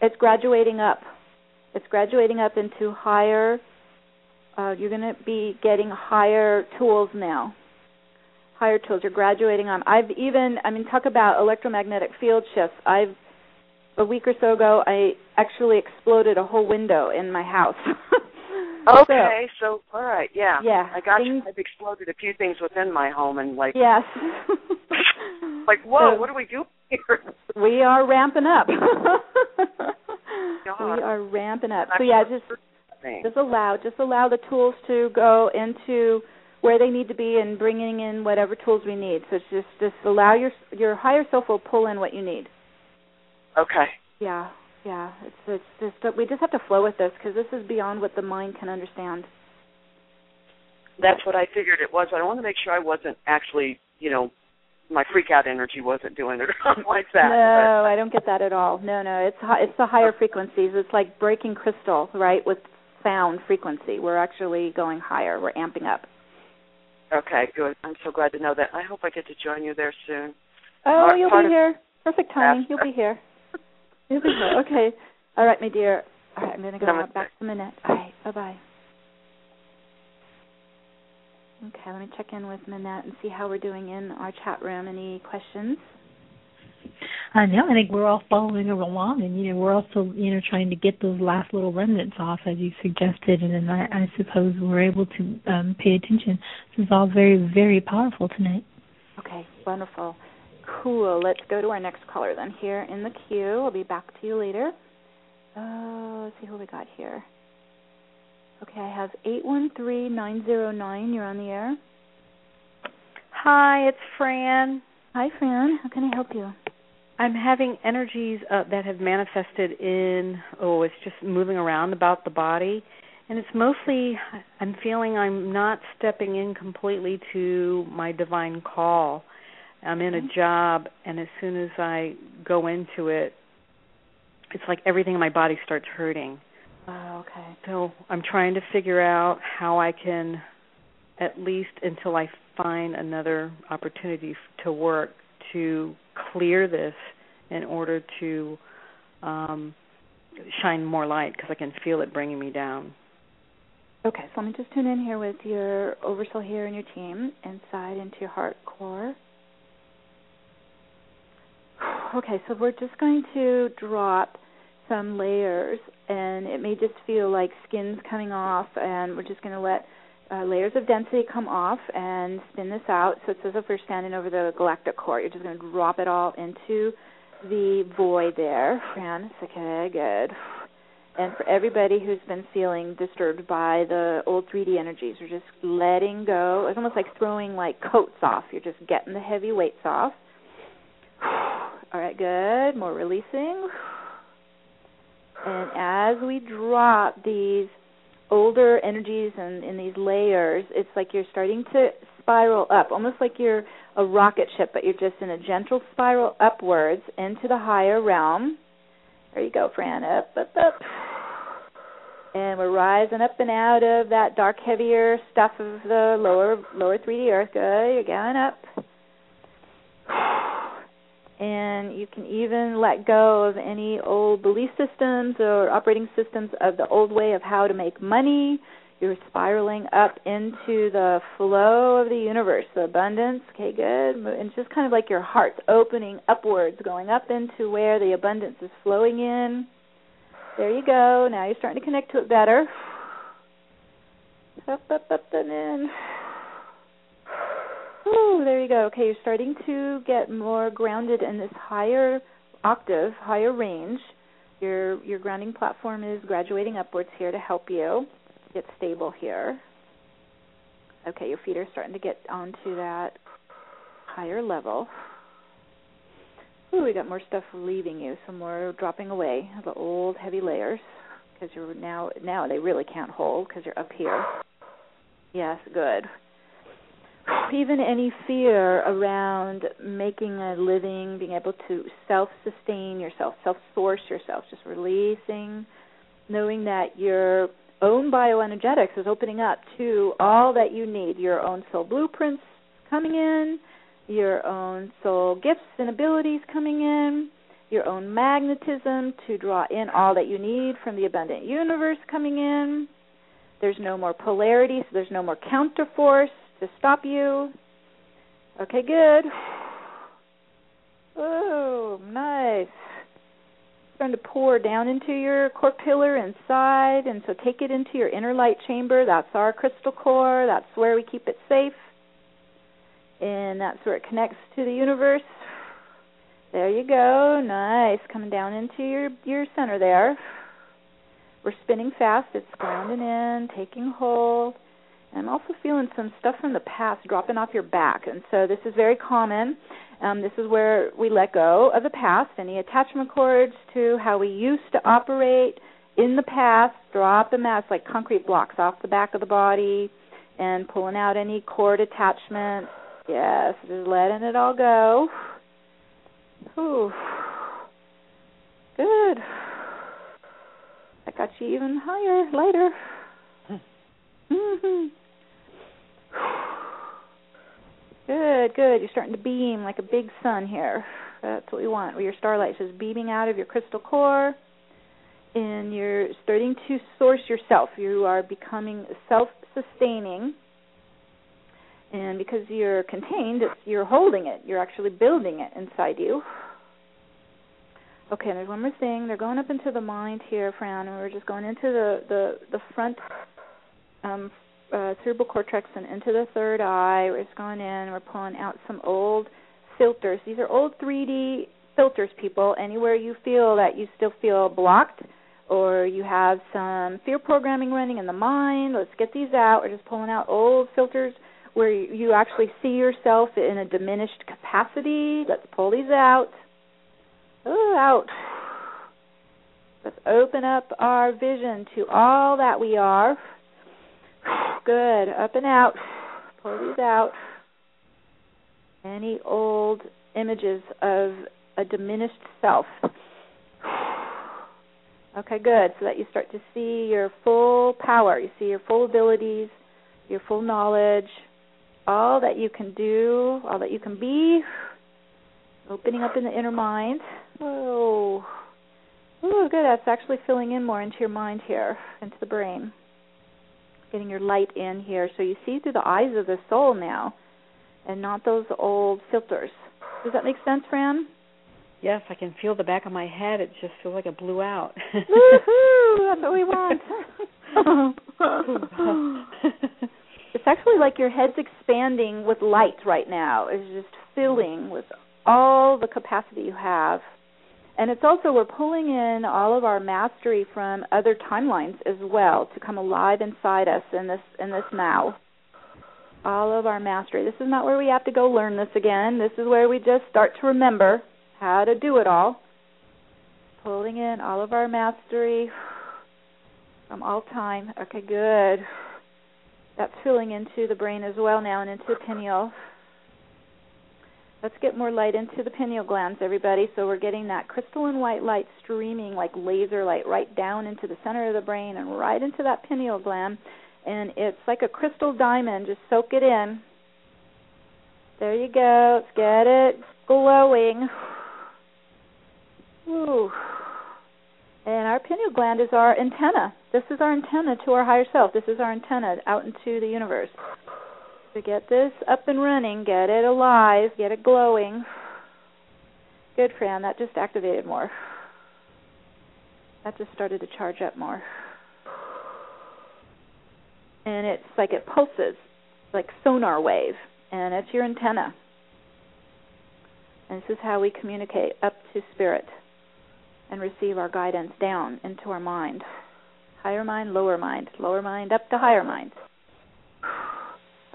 it's graduating up. It's graduating up into higher. Uh, you're going to be getting higher tools now. Higher tools. You're graduating on. I've even. I mean, talk about electromagnetic field shifts. I've a week or so ago. I actually exploded a whole window in my house. Okay, so, all right, yeah, Yeah, I got you. things- I've exploded a few things within my home, and like, yes. like, whoa, So- what do we do here? We are ramping up. We are ramping up. So yeah, just thing. just allow just allow the tools to go into where they need to be and bringing in whatever tools we need. So it's just just allow your your higher self will pull in what you need. Okay, Yeah, yeah. It's it's just we just have to flow with this because this is beyond what the mind can understand. that's what I figured it was. But I want to make sure I wasn't actually, you know, my freak out energy wasn't doing it or something like that. No, I don't get that at all. No, no, it's hi- it's the higher frequencies. It's like breaking crystal, right? With sound frequency, we're actually going higher. We're amping up. Okay, good. I'm so glad to know that. I hope I get to join you there soon. Oh, Part- you'll be here. Perfect timing. You'll be here. You'll be here. Okay. All right, my dear. All right, I'm going to go Namaste. back to Minette. All right. Bye bye. Okay, let me check in with Minette and see how we're doing in our chat room. Any questions? I know. I think we're all following along, and you know, we're also you know trying to get those last little remnants off, as you suggested, and then I, I suppose we're able to um, pay attention. This is all very, very powerful tonight. Okay, wonderful. Cool. Let's go to our next caller then. Here in the queue. I'll be back to you later. Uh, let's see who we got here. Okay, I have eight one three nine zero nine. You're on the air. Hi, it's Fran. Hi, Fran. How can I help you? I'm having energies uh, that have manifested in oh, it's just moving around about the body, and it's mostly I'm feeling I'm not stepping in completely to my divine call. I'm in a job, and as soon as I go into it, it's like everything in my body starts hurting. Oh, okay. So I'm trying to figure out how I can, at least until I find another opportunity to work, to clear this in order to um, shine more light because I can feel it bringing me down. Okay, so let me just tune in here with your oversoul here and your team inside into your heart core. Okay, so we're just going to drop some layers, and it may just feel like skin's coming off, and we're just going to let uh, layers of density come off and spin this out. So it's as if we're standing over the galactic core. You're just going to drop it all into the void there. Fran, okay, good. And for everybody who's been feeling disturbed by the old 3D energies, we're just letting go. It's almost like throwing like coats off. You're just getting the heavy weights off. All right, good. More releasing. And as we drop these older energies and in these layers, it's like you're starting to spiral up, almost like you're a rocket ship, but you're just in a gentle spiral upwards into the higher realm. There you go, Fran. Up, up, up. And we're rising up and out of that dark, heavier stuff of the lower lower 3D Earth. Good. You're going up. And you can even let go of any old belief systems or operating systems of the old way of how to make money. You're spiraling up into the flow of the universe, the abundance. Okay, good. And just kind of like your heart's opening upwards, going up into where the abundance is flowing in. There you go. Now you're starting to connect to it better. Up, up, up, and in. Ooh, there you go. Okay, you're starting to get more grounded in this higher octave, higher range. Your your grounding platform is graduating upwards here to help you get stable here. Okay, your feet are starting to get onto that higher level. Ooh, we got more stuff leaving you, some more dropping away, the old heavy layers, because you're now now they really can't hold because you're up here. Yes, good. Even any fear around making a living, being able to self-sustain yourself, self-source yourself, just releasing, knowing that your own bioenergetics is opening up to all that you need, your own soul blueprints coming in, your own soul gifts and abilities coming in, your own magnetism to draw in all that you need from the abundant universe coming in. There's no more polarity, so there's no more counterforce to stop you. Okay, good. Oh, nice. Starting to pour down into your core pillar inside, and so take it into your inner light chamber. That's our crystal core. That's where we keep it safe and that's where it connects to the universe. There you go. Nice. Coming down into your your center there. We're spinning fast. It's grounding in, taking hold. I'm also feeling some stuff from the past dropping off your back. And so this is very common. Um, this is where we let go of the past, any attachment cords to how we used to operate in the past, drop them as like concrete blocks off the back of the body and pulling out any cord attachments Yes, just letting it all go. Whew. Good. I got you even higher, lighter. Mm-hmm. Good, good. You're starting to beam like a big sun here. That's what we want. Your starlight is beaming out of your crystal core, and you're starting to source yourself. You are becoming self-sustaining and because you're contained, you're holding it. You're actually building it inside you. Okay, and there's one more thing. They're going up into the mind here, Fran, and we're just going into the the the front um, uh, cerebral cortex and into the third eye. We're just going in. We're pulling out some old filters. These are old 3D filters, people. Anywhere you feel that you still feel blocked, or you have some fear programming running in the mind, let's get these out. We're just pulling out old filters where you actually see yourself in a diminished capacity. Let's pull these out. Oh, out. Let's open up our vision to all that we are. Good. Up and out. Pull these out. Any old images of a diminished self. Okay, good. So that you start to see your full power. You see your full abilities, your full knowledge, all that you can do, all that you can be, opening up in the inner mind. Oh, oh, good. That's actually filling in more into your mind here, into the brain. Getting your light in here, so you see through the eyes of the soul now, and not those old filters. Does that make sense, Fran? Yes, I can feel the back of my head. It just feels like it blew out. Woohoo! That's what we want. it's actually like your head's expanding with light right now. It's just filling with all the capacity you have. And it's also we're pulling in all of our mastery from other timelines as well to come alive inside us in this in this now. All of our mastery. This is not where we have to go learn this again. This is where we just start to remember how to do it all. Pulling in all of our mastery from all time. Okay, good. That's filling into the brain as well now and into the pineal. Let's get more light into the pineal glands, everybody. So we're getting that crystalline white light streaming like laser light right down into the center of the brain and right into that pineal gland. And it's like a crystal diamond. Just soak it in. There you go. Let's get it glowing. Ooh. And our pineal gland is our antenna This is our antenna to our higher self. This is our antenna out into the universe. To get this up and running, get it alive, get it glowing. Good, Fran. That just activated more. That just started to charge up more. And it's like it pulses, like sonar wave, and it's your antenna. And this is how we communicate up to spirit and receive our guidance down into our mind. Higher mind, lower mind, lower mind up to higher mind.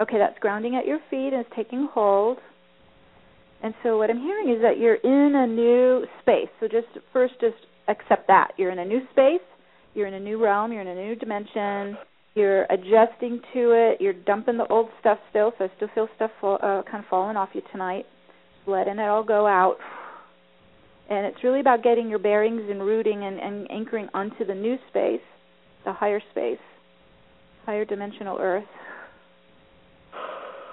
Okay, that's grounding at your feet and it's taking hold. And so what I'm hearing is that you're in a new space. So just first just accept that. You're in a new space, you're in a new realm, you're in a new dimension. You're adjusting to it. You're dumping the old stuff still, so I still feel stuff fall, uh, kind of falling off you tonight. Letting it all go out and it's really about getting your bearings and rooting and, and anchoring onto the new space, the higher space, higher dimensional earth.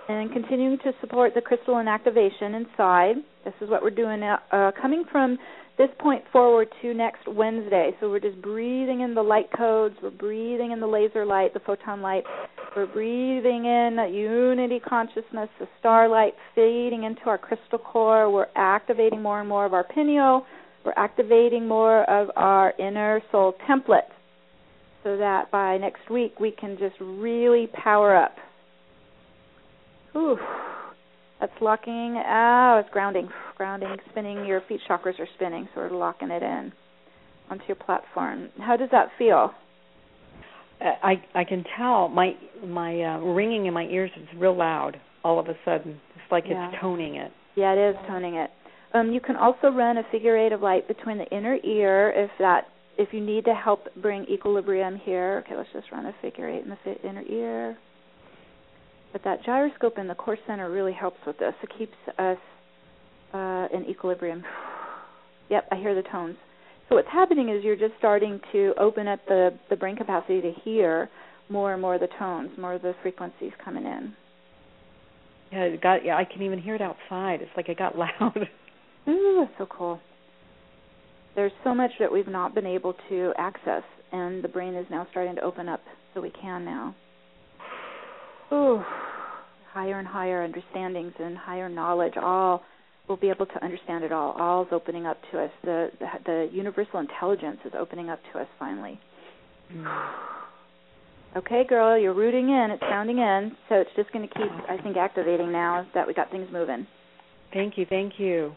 And continuing to support the crystalline activation inside. This is what we're doing uh, coming from this point forward to next Wednesday. So we're just breathing in the light codes, we're breathing in the laser light, the photon light, we're breathing in unity consciousness, the starlight fading into our crystal core. We're activating more and more of our pineal. We're activating more of our inner soul template so that by next week we can just really power up. Ooh, that's locking. Oh, it's grounding, grounding, spinning. Your feet chakras are spinning, so we're locking it in onto your platform. How does that feel? I I can tell my my uh, ringing in my ears is real loud all of a sudden. It's like yeah. it's toning it. Yeah, it is toning it. Um, you can also run a figure eight of light between the inner ear if that if you need to help bring equilibrium here. Okay, let's just run a figure eight in the inner ear. But that gyroscope in the core center really helps with this. It keeps us uh, in equilibrium. Yep, I hear the tones. So what's happening is you're just starting to open up the the brain capacity to hear more and more of the tones, more of the frequencies coming in. Yeah, it got. Yeah, I can even hear it outside. It's like it got loud. Ooh, that's so cool. There's so much that we've not been able to access, and the brain is now starting to open up, so we can now. Ooh, higher and higher understandings and higher knowledge, all we'll be able to understand it all. All's opening up to us. The the, the universal intelligence is opening up to us finally. Mm. Okay, girl, you're rooting in. It's sounding in. So it's just going to keep, I think, activating now that we got things moving. Thank you, thank you.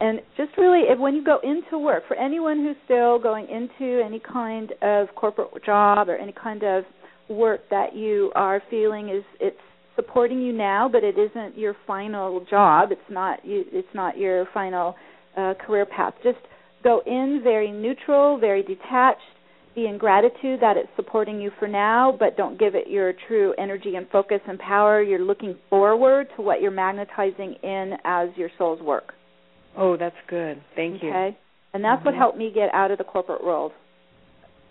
And just really, if, when you go into work, for anyone who's still going into any kind of corporate job or any kind of work that you are feeling is it's supporting you now, but it isn't your final job. It's not you. It's not your final uh, career path. Just go in very neutral, very detached. Be in gratitude that it's supporting you for now, but don't give it your true energy and focus and power. You're looking forward to what you're magnetizing in as your soul's work. Oh, that's good. Thank okay? you. Okay. And that's mm-hmm. what helped me get out of the corporate world.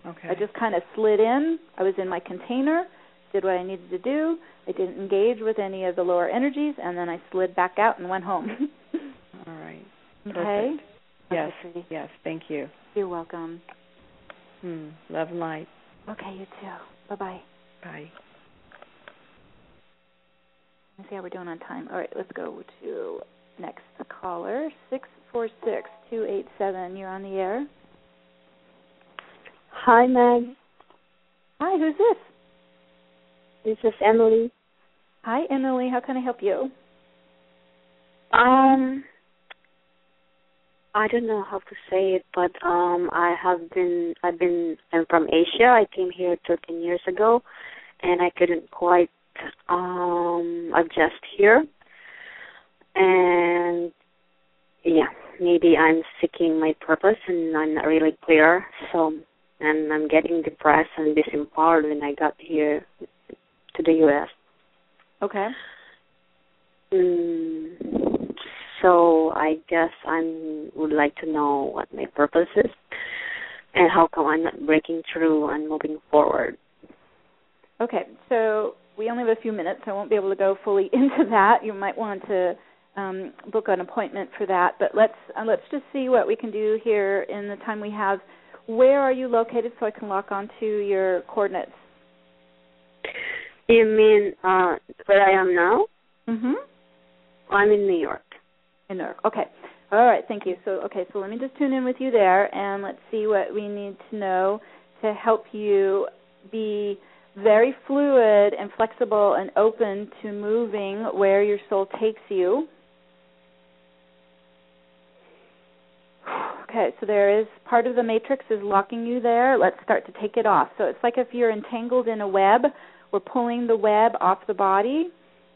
Okay. I just kind of slid in. I was in my container, did what I needed to do, I didn't engage with any of the lower energies, and then I slid back out and went home. All right. Okay. Yes. Okay, yes. Thank you. You're welcome. Hmm. Love and light. Okay. You too. Bye bye. Bye. Let's see how we're doing on time. All right. Let's go to next caller six four six two eight seven. You're on the air. Hi, Meg. Hi. Who's this? This is Emily. Hi, Emily. How can I help you? Um, I don't know how to say it, but um, I have been. I've been. I'm from Asia. I came here 13 years ago, and I couldn't quite um adjust here. And yeah, maybe I'm seeking my purpose, and I'm not really clear. So, and I'm getting depressed and disempowered when I got here to the U.S. Okay. Mm, so I guess I would like to know what my purpose is and how come I'm not breaking through and moving forward. Okay, so we only have a few minutes. I won't be able to go fully into that. You might want to um, book an appointment for that. But let's uh, let's just see what we can do here in the time we have where are you located so I can lock onto your coordinates? You mean uh, where I am now? Mhm. I'm in New York. In New York. Okay. All right. Thank you. So okay. So let me just tune in with you there, and let's see what we need to know to help you be very fluid and flexible and open to moving where your soul takes you. Okay, so there is part of the matrix is locking you there. Let's start to take it off. So it's like if you're entangled in a web, we're pulling the web off the body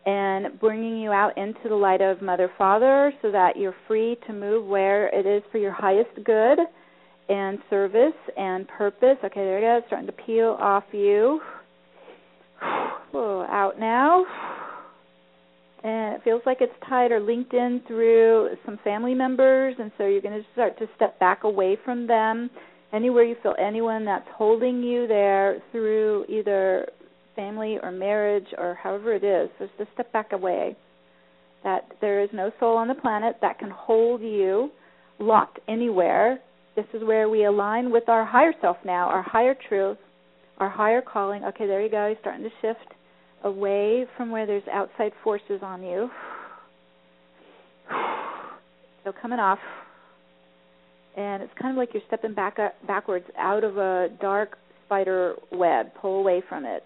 and bringing you out into the light of Mother Father so that you're free to move where it is for your highest good and service and purpose. Okay, there we go. Starting to peel off you. Whoa, out now. And it feels like it's tied or linked in through some family members, and so you're going to start to step back away from them. Anywhere you feel anyone that's holding you there through either family or marriage or however it is, just to step back away. That there is no soul on the planet that can hold you locked anywhere. This is where we align with our higher self now, our higher truth, our higher calling. Okay, there you go. You're starting to shift away from where there's outside forces on you. So coming off, and it's kind of like you're stepping back up, backwards out of a dark spider web. Pull away from it.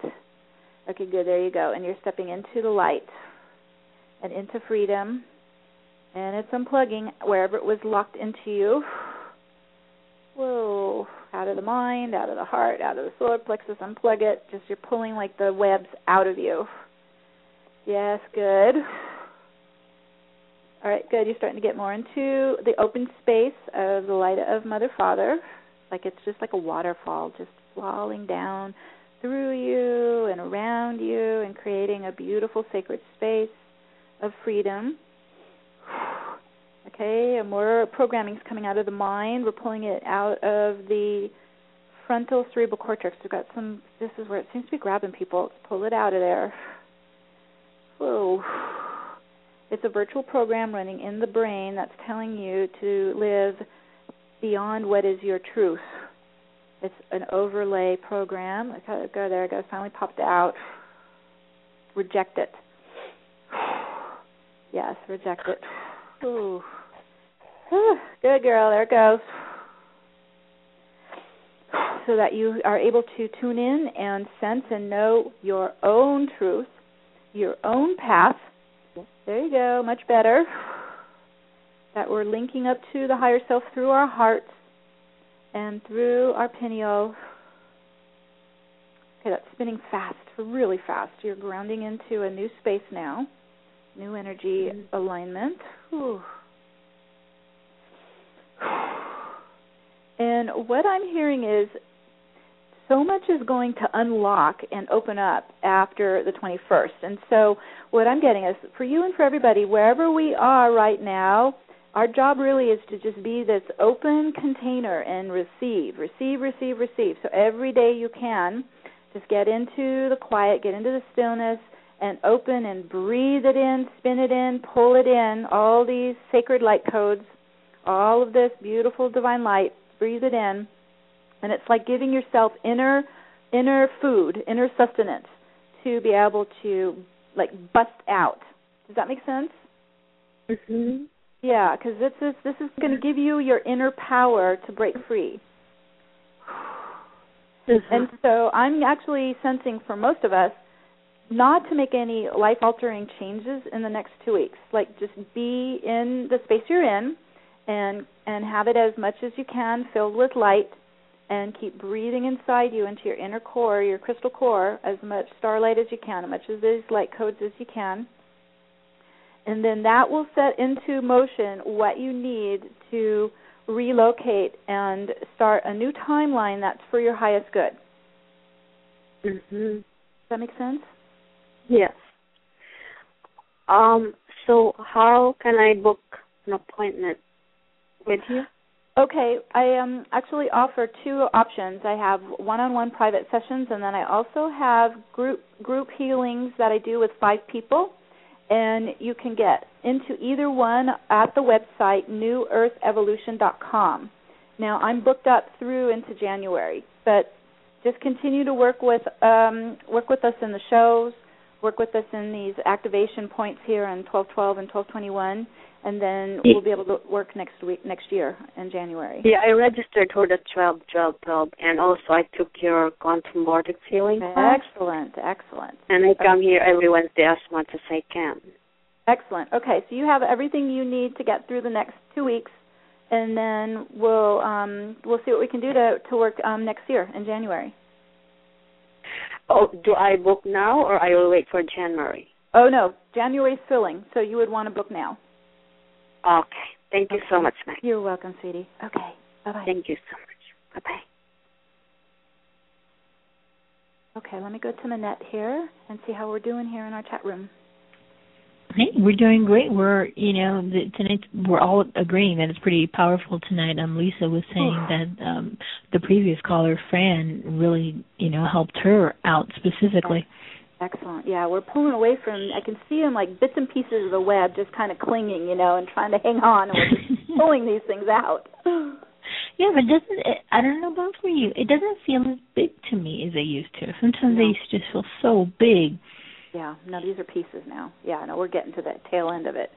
Okay, good. There you go. And you're stepping into the light and into freedom. And it's unplugging wherever it was locked into you. Whoa. Out of the mind, out of the heart, out of the solar plexus. Unplug it. Just you're pulling like the webs out of you. Yes, good. All right, good. You're starting to get more into the open space of the light of Mother Father. Like it's just like a waterfall, just falling down through you and around you and creating a beautiful sacred space of freedom. Okay, and more programming is coming out of the mind. We're pulling it out of the frontal cerebral cortex. We've got some, this is where it seems to be grabbing people. Let's pull it out of there. Whoa. It's a virtual program running in the brain that's telling you to live beyond what is your truth. It's an overlay program. Okay, go there. Go. Finally popped out. Reject it. Yes, reject it. Ooh. Good girl. There it goes. So that you are able to tune in and sense and know your own truth, your own path. There you go. Much better. That we're linking up to the higher self through our hearts and through our pineal. Okay, that's spinning fast, really fast. You're grounding into a new space now, new energy mm-hmm. alignment. And what I'm hearing is so much is going to unlock and open up after the 21st. And so, what I'm getting is for you and for everybody, wherever we are right now, our job really is to just be this open container and receive, receive, receive, receive. So every day you can, just get into the quiet, get into the stillness, and open and breathe it in, spin it in, pull it in, all these sacred light codes, all of this beautiful divine light, breathe it in. And it's like giving yourself inner inner food, inner sustenance to be able to like bust out. Does that make sense? Mhm. Yeah, because this is this is going to give you your inner power to break free. Mm-hmm. And so I'm actually sensing for most of us not to make any life altering changes in the next two weeks. Like just be in the space you're in and and have it as much as you can filled with light and keep breathing inside you into your inner core, your crystal core, as much starlight as you can, as much of these light codes as you can and then that will set into motion what you need to relocate and start a new timeline that's for your highest good. Mhm. Does that make sense? Yes. Um so how can I book an appointment with you? Okay, I um actually offer two options. I have one-on-one private sessions and then I also have group group healings that I do with 5 people and you can get into either one at the website newearthevolution.com. Now I'm booked up through into January, but just continue to work with um, work with us in the shows, work with us in these activation points here on 1212 and 1221, and then we'll be able to work next week next year in January. Yeah, I registered for the 12 12 12, and also I took your quantum vortex healing. class. Excellent, excellent. And I come here every Wednesday as much as I can. Excellent. Okay, so you have everything you need to get through the next two weeks, and then we'll um, we'll see what we can do to to work um, next year in January. Oh, do I book now or I will wait for January? Oh no, January's filling, so you would want to book now. Okay. Thank you so much, Meg. You're welcome, sweetie. Okay. Bye bye. Thank you so much. Bye bye. Okay, let me go to Minette here and see how we're doing here in our chat room. Hey, we're doing great. We're, you know, the, tonight we're all agreeing that it's pretty powerful tonight. Um, Lisa was saying that um the previous caller, Fran, really, you know, helped her out specifically. Excellent. Yeah, we're pulling away from. I can see them like bits and pieces of the web, just kind of clinging, you know, and trying to hang on, and we're just pulling these things out. Yeah, but doesn't it, I don't know about for you. It doesn't feel as big to me as they used to. Sometimes No. they used to just feel so big. Yeah, no, these are pieces now. Yeah, no, we're getting to that tail end of it.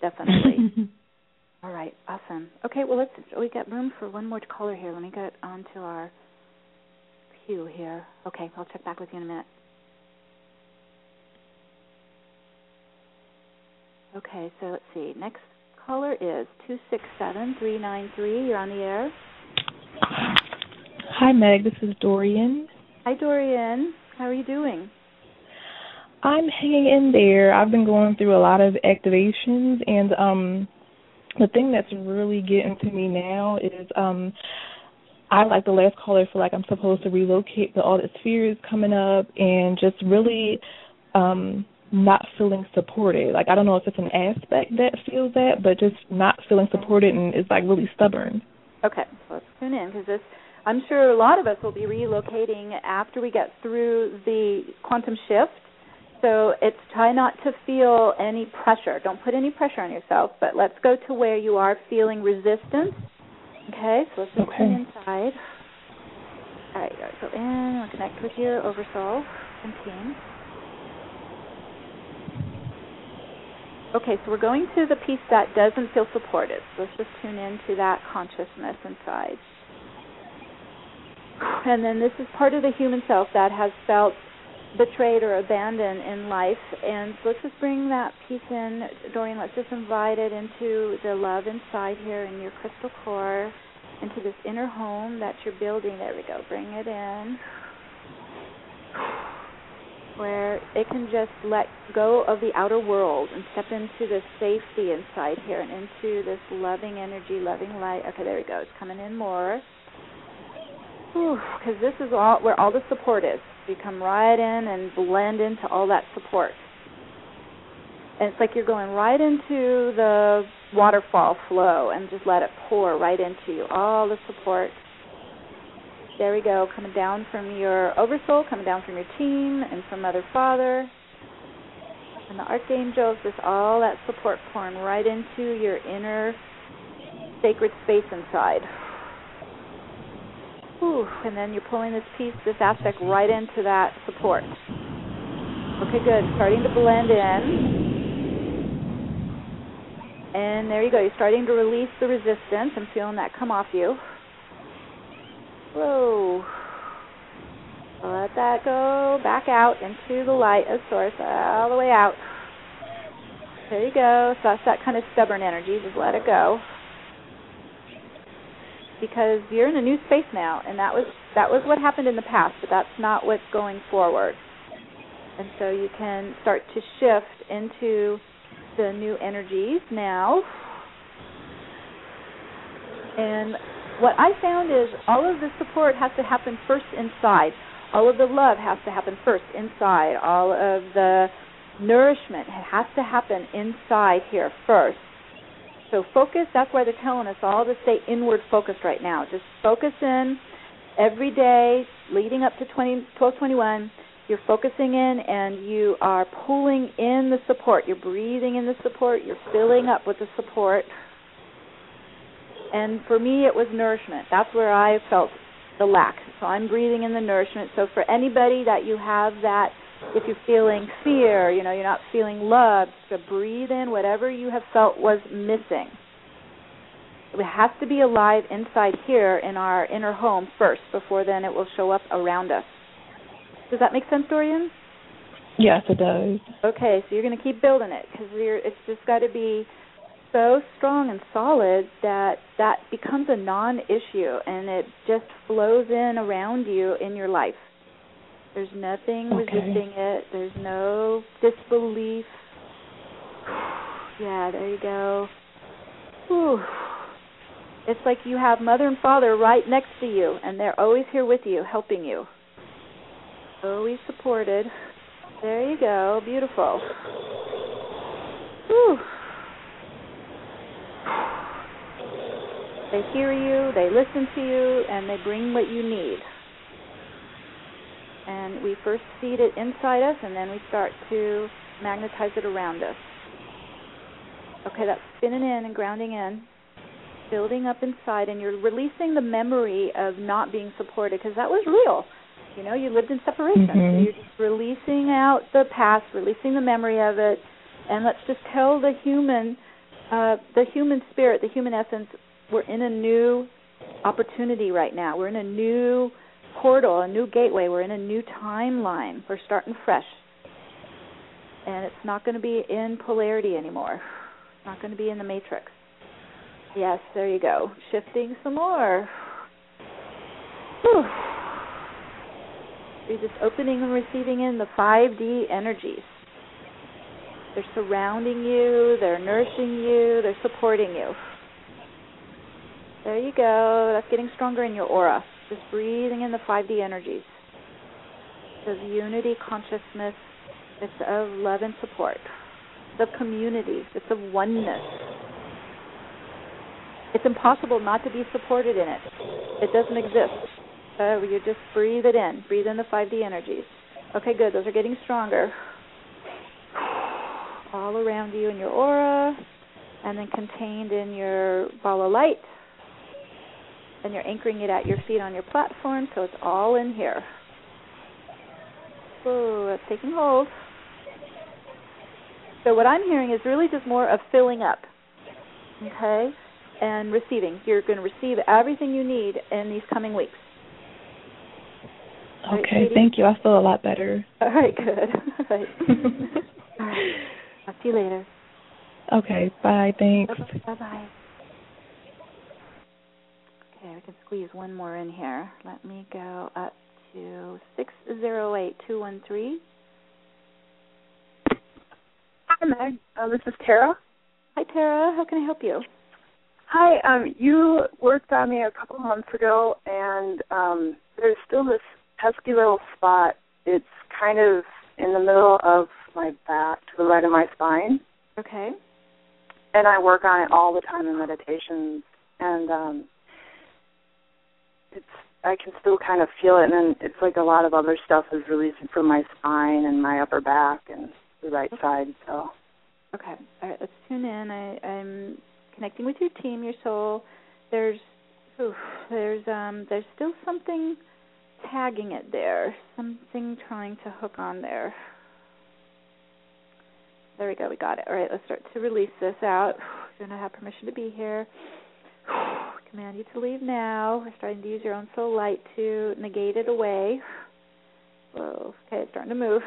Definitely. All right, awesome. Okay, well let's we got room for one more caller here. Let me get onto our queue here. Okay, I'll check back with you in a minute. Okay, so let's see. Next caller is two six seven three nine three. You're on the air. Hi, Meg. This is Dorian. Hi, Dorian. How are you doing? I'm hanging in there. I've been going through a lot of activations, and um, the thing that's really getting to me now is um, I like the last caller feel like I'm supposed to relocate, but all this fear is coming up, and just really um not feeling supported. Like I don't know if it's an aspect that feels that, but just not feeling supported and is like really stubborn. Okay, let's tune in because this. I'm sure a lot of us will be relocating after we get through the quantum shift. So it's try not to feel any pressure. Don't put any pressure on yourself, but let's go to where you are feeling resistance. Okay, so let's just Okay. inside. All right, go in. We'll connect with your oversoul and team. Okay, so we're going to the piece that doesn't feel supported. So let's just tune into that consciousness inside. And then this is part of the human self that has felt betrayed or abandoned in life. And so let's just bring that piece in, Dorian. Let's just invite it into the love inside here in your crystal core, into this inner home that you're building. There we go. Bring it in. Where it can just let go of the outer world and step into this safety inside here and into this loving energy, loving light. Okay, there we go. It's coming in more because this is all where all the support is. You come right in and blend into all that support. And it's like you're going right into the waterfall flow and just let it pour right into you. All the support. There we go, coming down from your oversoul, coming down from your team and from Mother Father. And the archangels, just all that support pouring right into your inner sacred space inside. Whew, and then you're pulling this piece, this aspect right into that support. Okay, good. Starting to blend in. And there you go. You're starting to release the resistance. I'm feeling that come off you. Whoa. Let that go back out into the light of source, all the way out. There you go. So that's that kind of stubborn energy. Just let it go because you're in a new space now and that was that was what happened in the past but that's not what's going forward. And so you can start to shift into the new energies now. And what i found is all of the support has to happen first inside. All of the love has to happen first inside. All of the nourishment has to happen inside here first so focus, that's why they're telling us all to stay inward focused right now. Just focus in every day leading up to 20, 1221. You're focusing in and you are pulling in the support. You're breathing in the support. You're filling up with the support. And for me, it was nourishment. That's where I felt the lack. So I'm breathing in the nourishment. So for anybody that you have that, if you're feeling fear, you know, you're not feeling love, to breathe in whatever you have felt was missing. It has to be alive inside here in our inner home first, before then it will show up around us. Does that make sense, Dorian? Yes, it does. Okay, so you're going to keep building it because it's just got to be so strong and solid that that becomes a non-issue and it just flows in around you in your life. There's nothing okay. resisting it. There's no disbelief. Yeah, there you go. Whew. It's like you have mother and father right next to you, and they're always here with you, helping you. Always supported. There you go. Beautiful. Whew. They hear you, they listen to you, and they bring what you need. And we first feed it inside us, and then we start to magnetize it around us. Okay, that's spinning in and grounding in, building up inside, and you're releasing the memory of not being supported because that was real. You know, you lived in separation. Mm-hmm. So you're just releasing out the past, releasing the memory of it, and let's just tell the human, uh, the human spirit, the human essence, we're in a new opportunity right now. We're in a new portal, a new gateway. We're in a new timeline. We're starting fresh. And it's not going to be in polarity anymore. It's not going to be in the matrix. Yes, there you go. Shifting some more. Whew. You're just opening and receiving in the 5D energies. They're surrounding you, they're nourishing you, they're supporting you. There you go. That's getting stronger in your aura. Just breathing in the 5D energies. Of unity, consciousness. It's of love and support. Of community. It's of oneness. It's impossible not to be supported in it. It doesn't exist. So you just breathe it in. Breathe in the 5D energies. Okay, good. Those are getting stronger. All around you in your aura, and then contained in your ball of light and you're anchoring it at your feet on your platform, so it's all in here. Whoa, it's taking hold. So what I'm hearing is really just more of filling up, okay, and receiving. You're going to receive everything you need in these coming weeks. Okay, right, thank you. I feel a lot better. All right, good. All right. All right. I'll see you later. Okay, bye. Thanks. Bye bye. Okay, we can squeeze one more in here. Let me go up to six zero eight two one three. Hi, Meg. Uh, this is Tara. Hi, Tara. How can I help you? Hi. Um, you worked on me a couple months ago, and um, there's still this pesky little spot. It's kind of in the middle of my back, to the right of my spine. Okay. And I work on it all the time in meditations, and um, it's I can still kind of feel it, and then it's like a lot of other stuff is releasing from my spine and my upper back and the right side. So. Okay. All right. Let's tune in. I, I'm connecting with your team, your soul. There's, oof, there's, um, there's still something tagging it there. Something trying to hook on there. There we go. We got it. All right. Let's start to release this out. You're gonna have permission to be here command you to leave now. We're starting to use your own soul light to negate it away. Whoa. Okay, it's starting to move.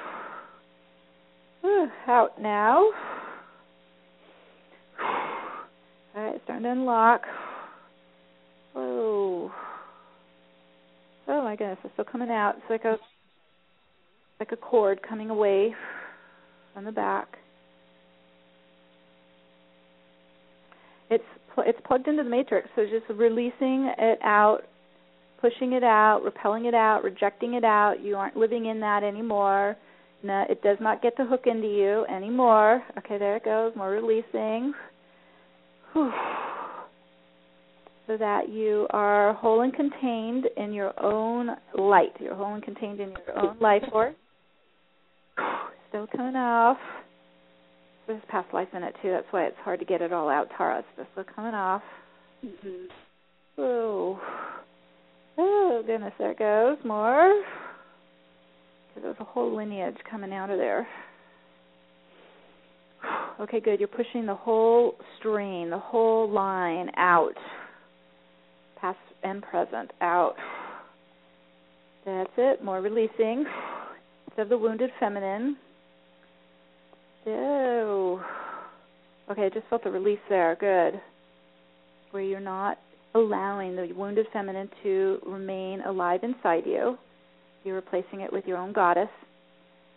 Whew, out now. All right, it's starting to unlock. Whoa. Oh my goodness, it's still coming out. It's like a like a cord coming away from the back. It's it's plugged into the matrix, so just releasing it out, pushing it out, repelling it out, rejecting it out. You aren't living in that anymore. No, it does not get to hook into you anymore. Okay, there it goes. More releasing. Whew. So that you are whole and contained in your own light. You're whole and contained in your own life force. Still coming off. There's past life in it too. That's why it's hard to get it all out, Tara. It's just still coming off. Mm-hmm. Oh. Oh goodness, there it goes. More. Because there's a whole lineage coming out of there. Okay, good. You're pushing the whole stream, the whole line out. Past and present out. That's it. More releasing. Of the wounded feminine. Oh. Okay, I just felt the release there. Good. Where you're not allowing the wounded feminine to remain alive inside you. You're replacing it with your own goddess,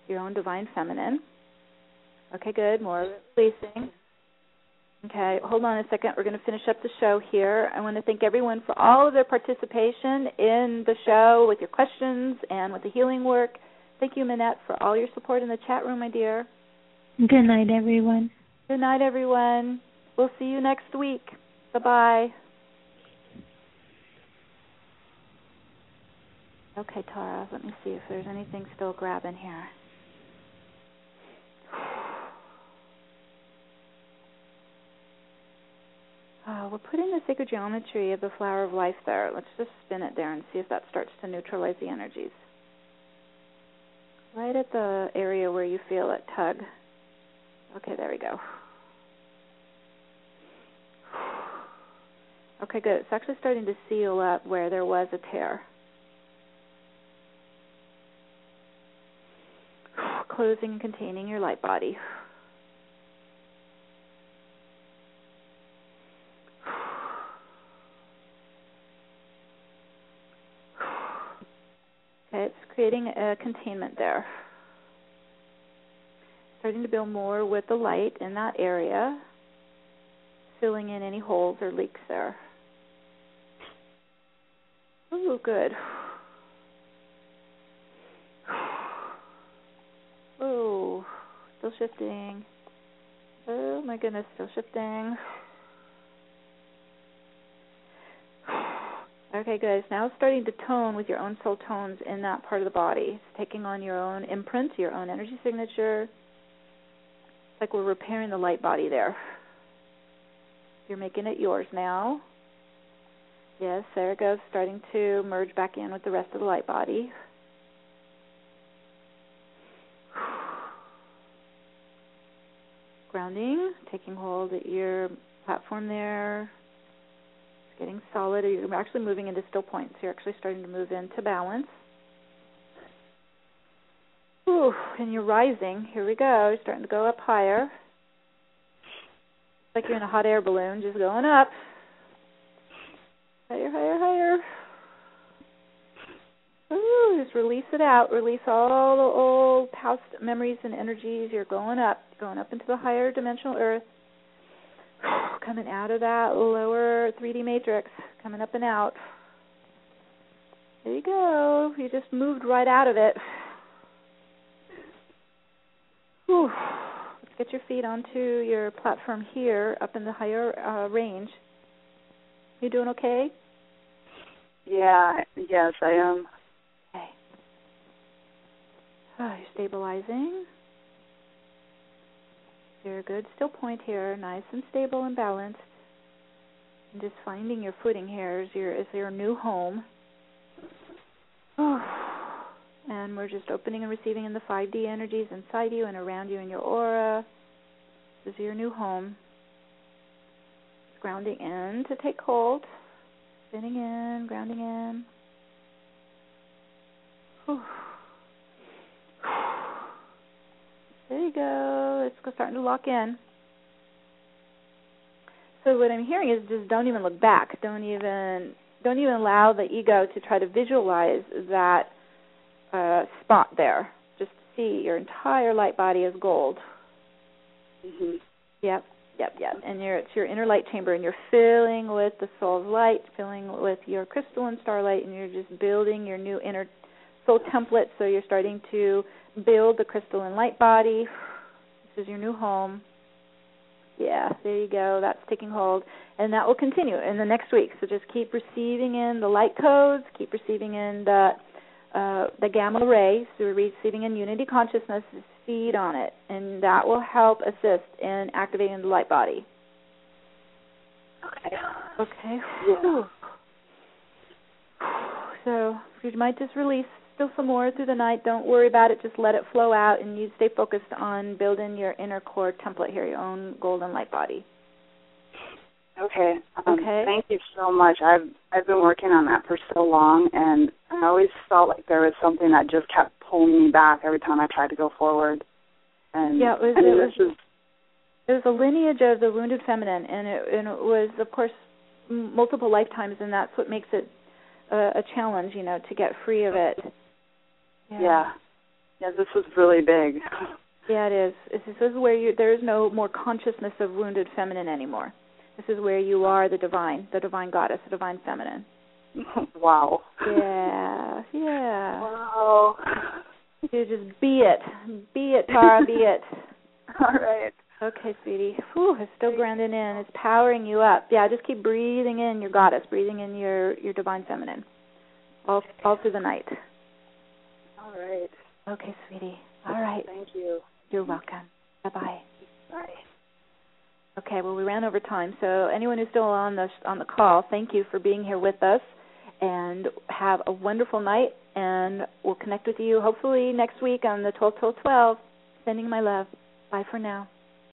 your own divine feminine. Okay, good. More releasing. Okay, hold on a second. We're going to finish up the show here. I want to thank everyone for all of their participation in the show with your questions and with the healing work. Thank you, Minette, for all your support in the chat room, my dear. Good night, everyone. Good night, everyone. We'll see you next week. Bye bye. Okay, Tara, let me see if there's anything still grabbing here. Uh, we're putting the sacred geometry of the flower of life there. Let's just spin it there and see if that starts to neutralize the energies. Right at the area where you feel it tug. Okay, there we go. Okay, good. It's actually starting to seal up where there was a tear. Closing and containing your light body. Okay, it's creating a containment there. Starting to build more with the light in that area, filling in any holes or leaks there. Ooh, good. Oh, still shifting. Oh my goodness, still shifting. Okay, guys. Now starting to tone with your own soul tones in that part of the body. It's taking on your own imprint, your own energy signature. Like we're repairing the light body there. You're making it yours now. Yes, there it goes, starting to merge back in with the rest of the light body. Grounding, taking hold at your platform there, It's getting solid. You're actually moving into still points. You're actually starting to move into balance. Ooh, and you're rising. Here we go. You're starting to go up higher. Like you're in a hot air balloon, just going up. Higher, higher, higher. Ooh, just release it out. Release all the old past memories and energies. You're going up, going up into the higher dimensional earth coming out of that lower 3D matrix, coming up and out. There you go. You just moved right out of it. Whew. Let's get your feet onto your platform here, up in the higher uh, range. You doing okay? Yeah, yes, I am. Okay. Oh, you're stabilizing. You're good still point here, nice and stable and balanced. And just finding your footing here is your is your new home. And we're just opening and receiving in the 5D energies inside you and around you in your aura. This is your new home. Grounding in to take hold. Spinning in, grounding in. Whew. There you go. It's starting to lock in. So what I'm hearing is just don't even look back. Don't even don't even allow the ego to try to visualize that uh, spot there. Just see your entire light body is gold. Mhm. Yep, yep, yep. And you're it's your inner light chamber, and you're filling with the soul's light, filling with your crystalline starlight, and you're just building your new inner soul template. So you're starting to build the crystalline light body. This is your new home. Yeah, there you go. That's taking hold. And that will continue in the next week. So just keep receiving in the light codes, keep receiving in the uh, the gamma rays so we're receiving in unity consciousness, feed on it, and that will help assist in activating the light body. Okay. Okay. Yeah. So you might just release still some more through the night. Don't worry about it. Just let it flow out, and you stay focused on building your inner core template here, your own golden light body. Okay. Um, Okay. Thank you so much. I've I've been working on that for so long, and I always felt like there was something that just kept pulling me back every time I tried to go forward. And Yeah, it was- and it this was- is It was a lineage of the wounded feminine, and it, and it was, of course, multiple lifetimes, and that's what makes it a, a challenge, you know, to get free of it. yeah. yeah. This was really big. Yeah, it is. This is where you there is no more consciousness of wounded feminine anymore. This is where you are the divine, the divine goddess, the divine feminine. wow. Yeah, yeah. Wow. You just be it, be it, Tara, be it. All right. Okay, sweetie. Whew, it's still grounding in. It's powering you up. Yeah, just keep breathing in your goddess, breathing in your your divine feminine, all all through the night. All right. Okay, sweetie. All right. Thank you. You're welcome. Bye bye. Bye. Okay, well we ran over time, so anyone who's still on the on the call, thank you for being here with us, and have a wonderful night. And we'll connect with you hopefully next week on the 12 12 12. Sending my love. Bye for now.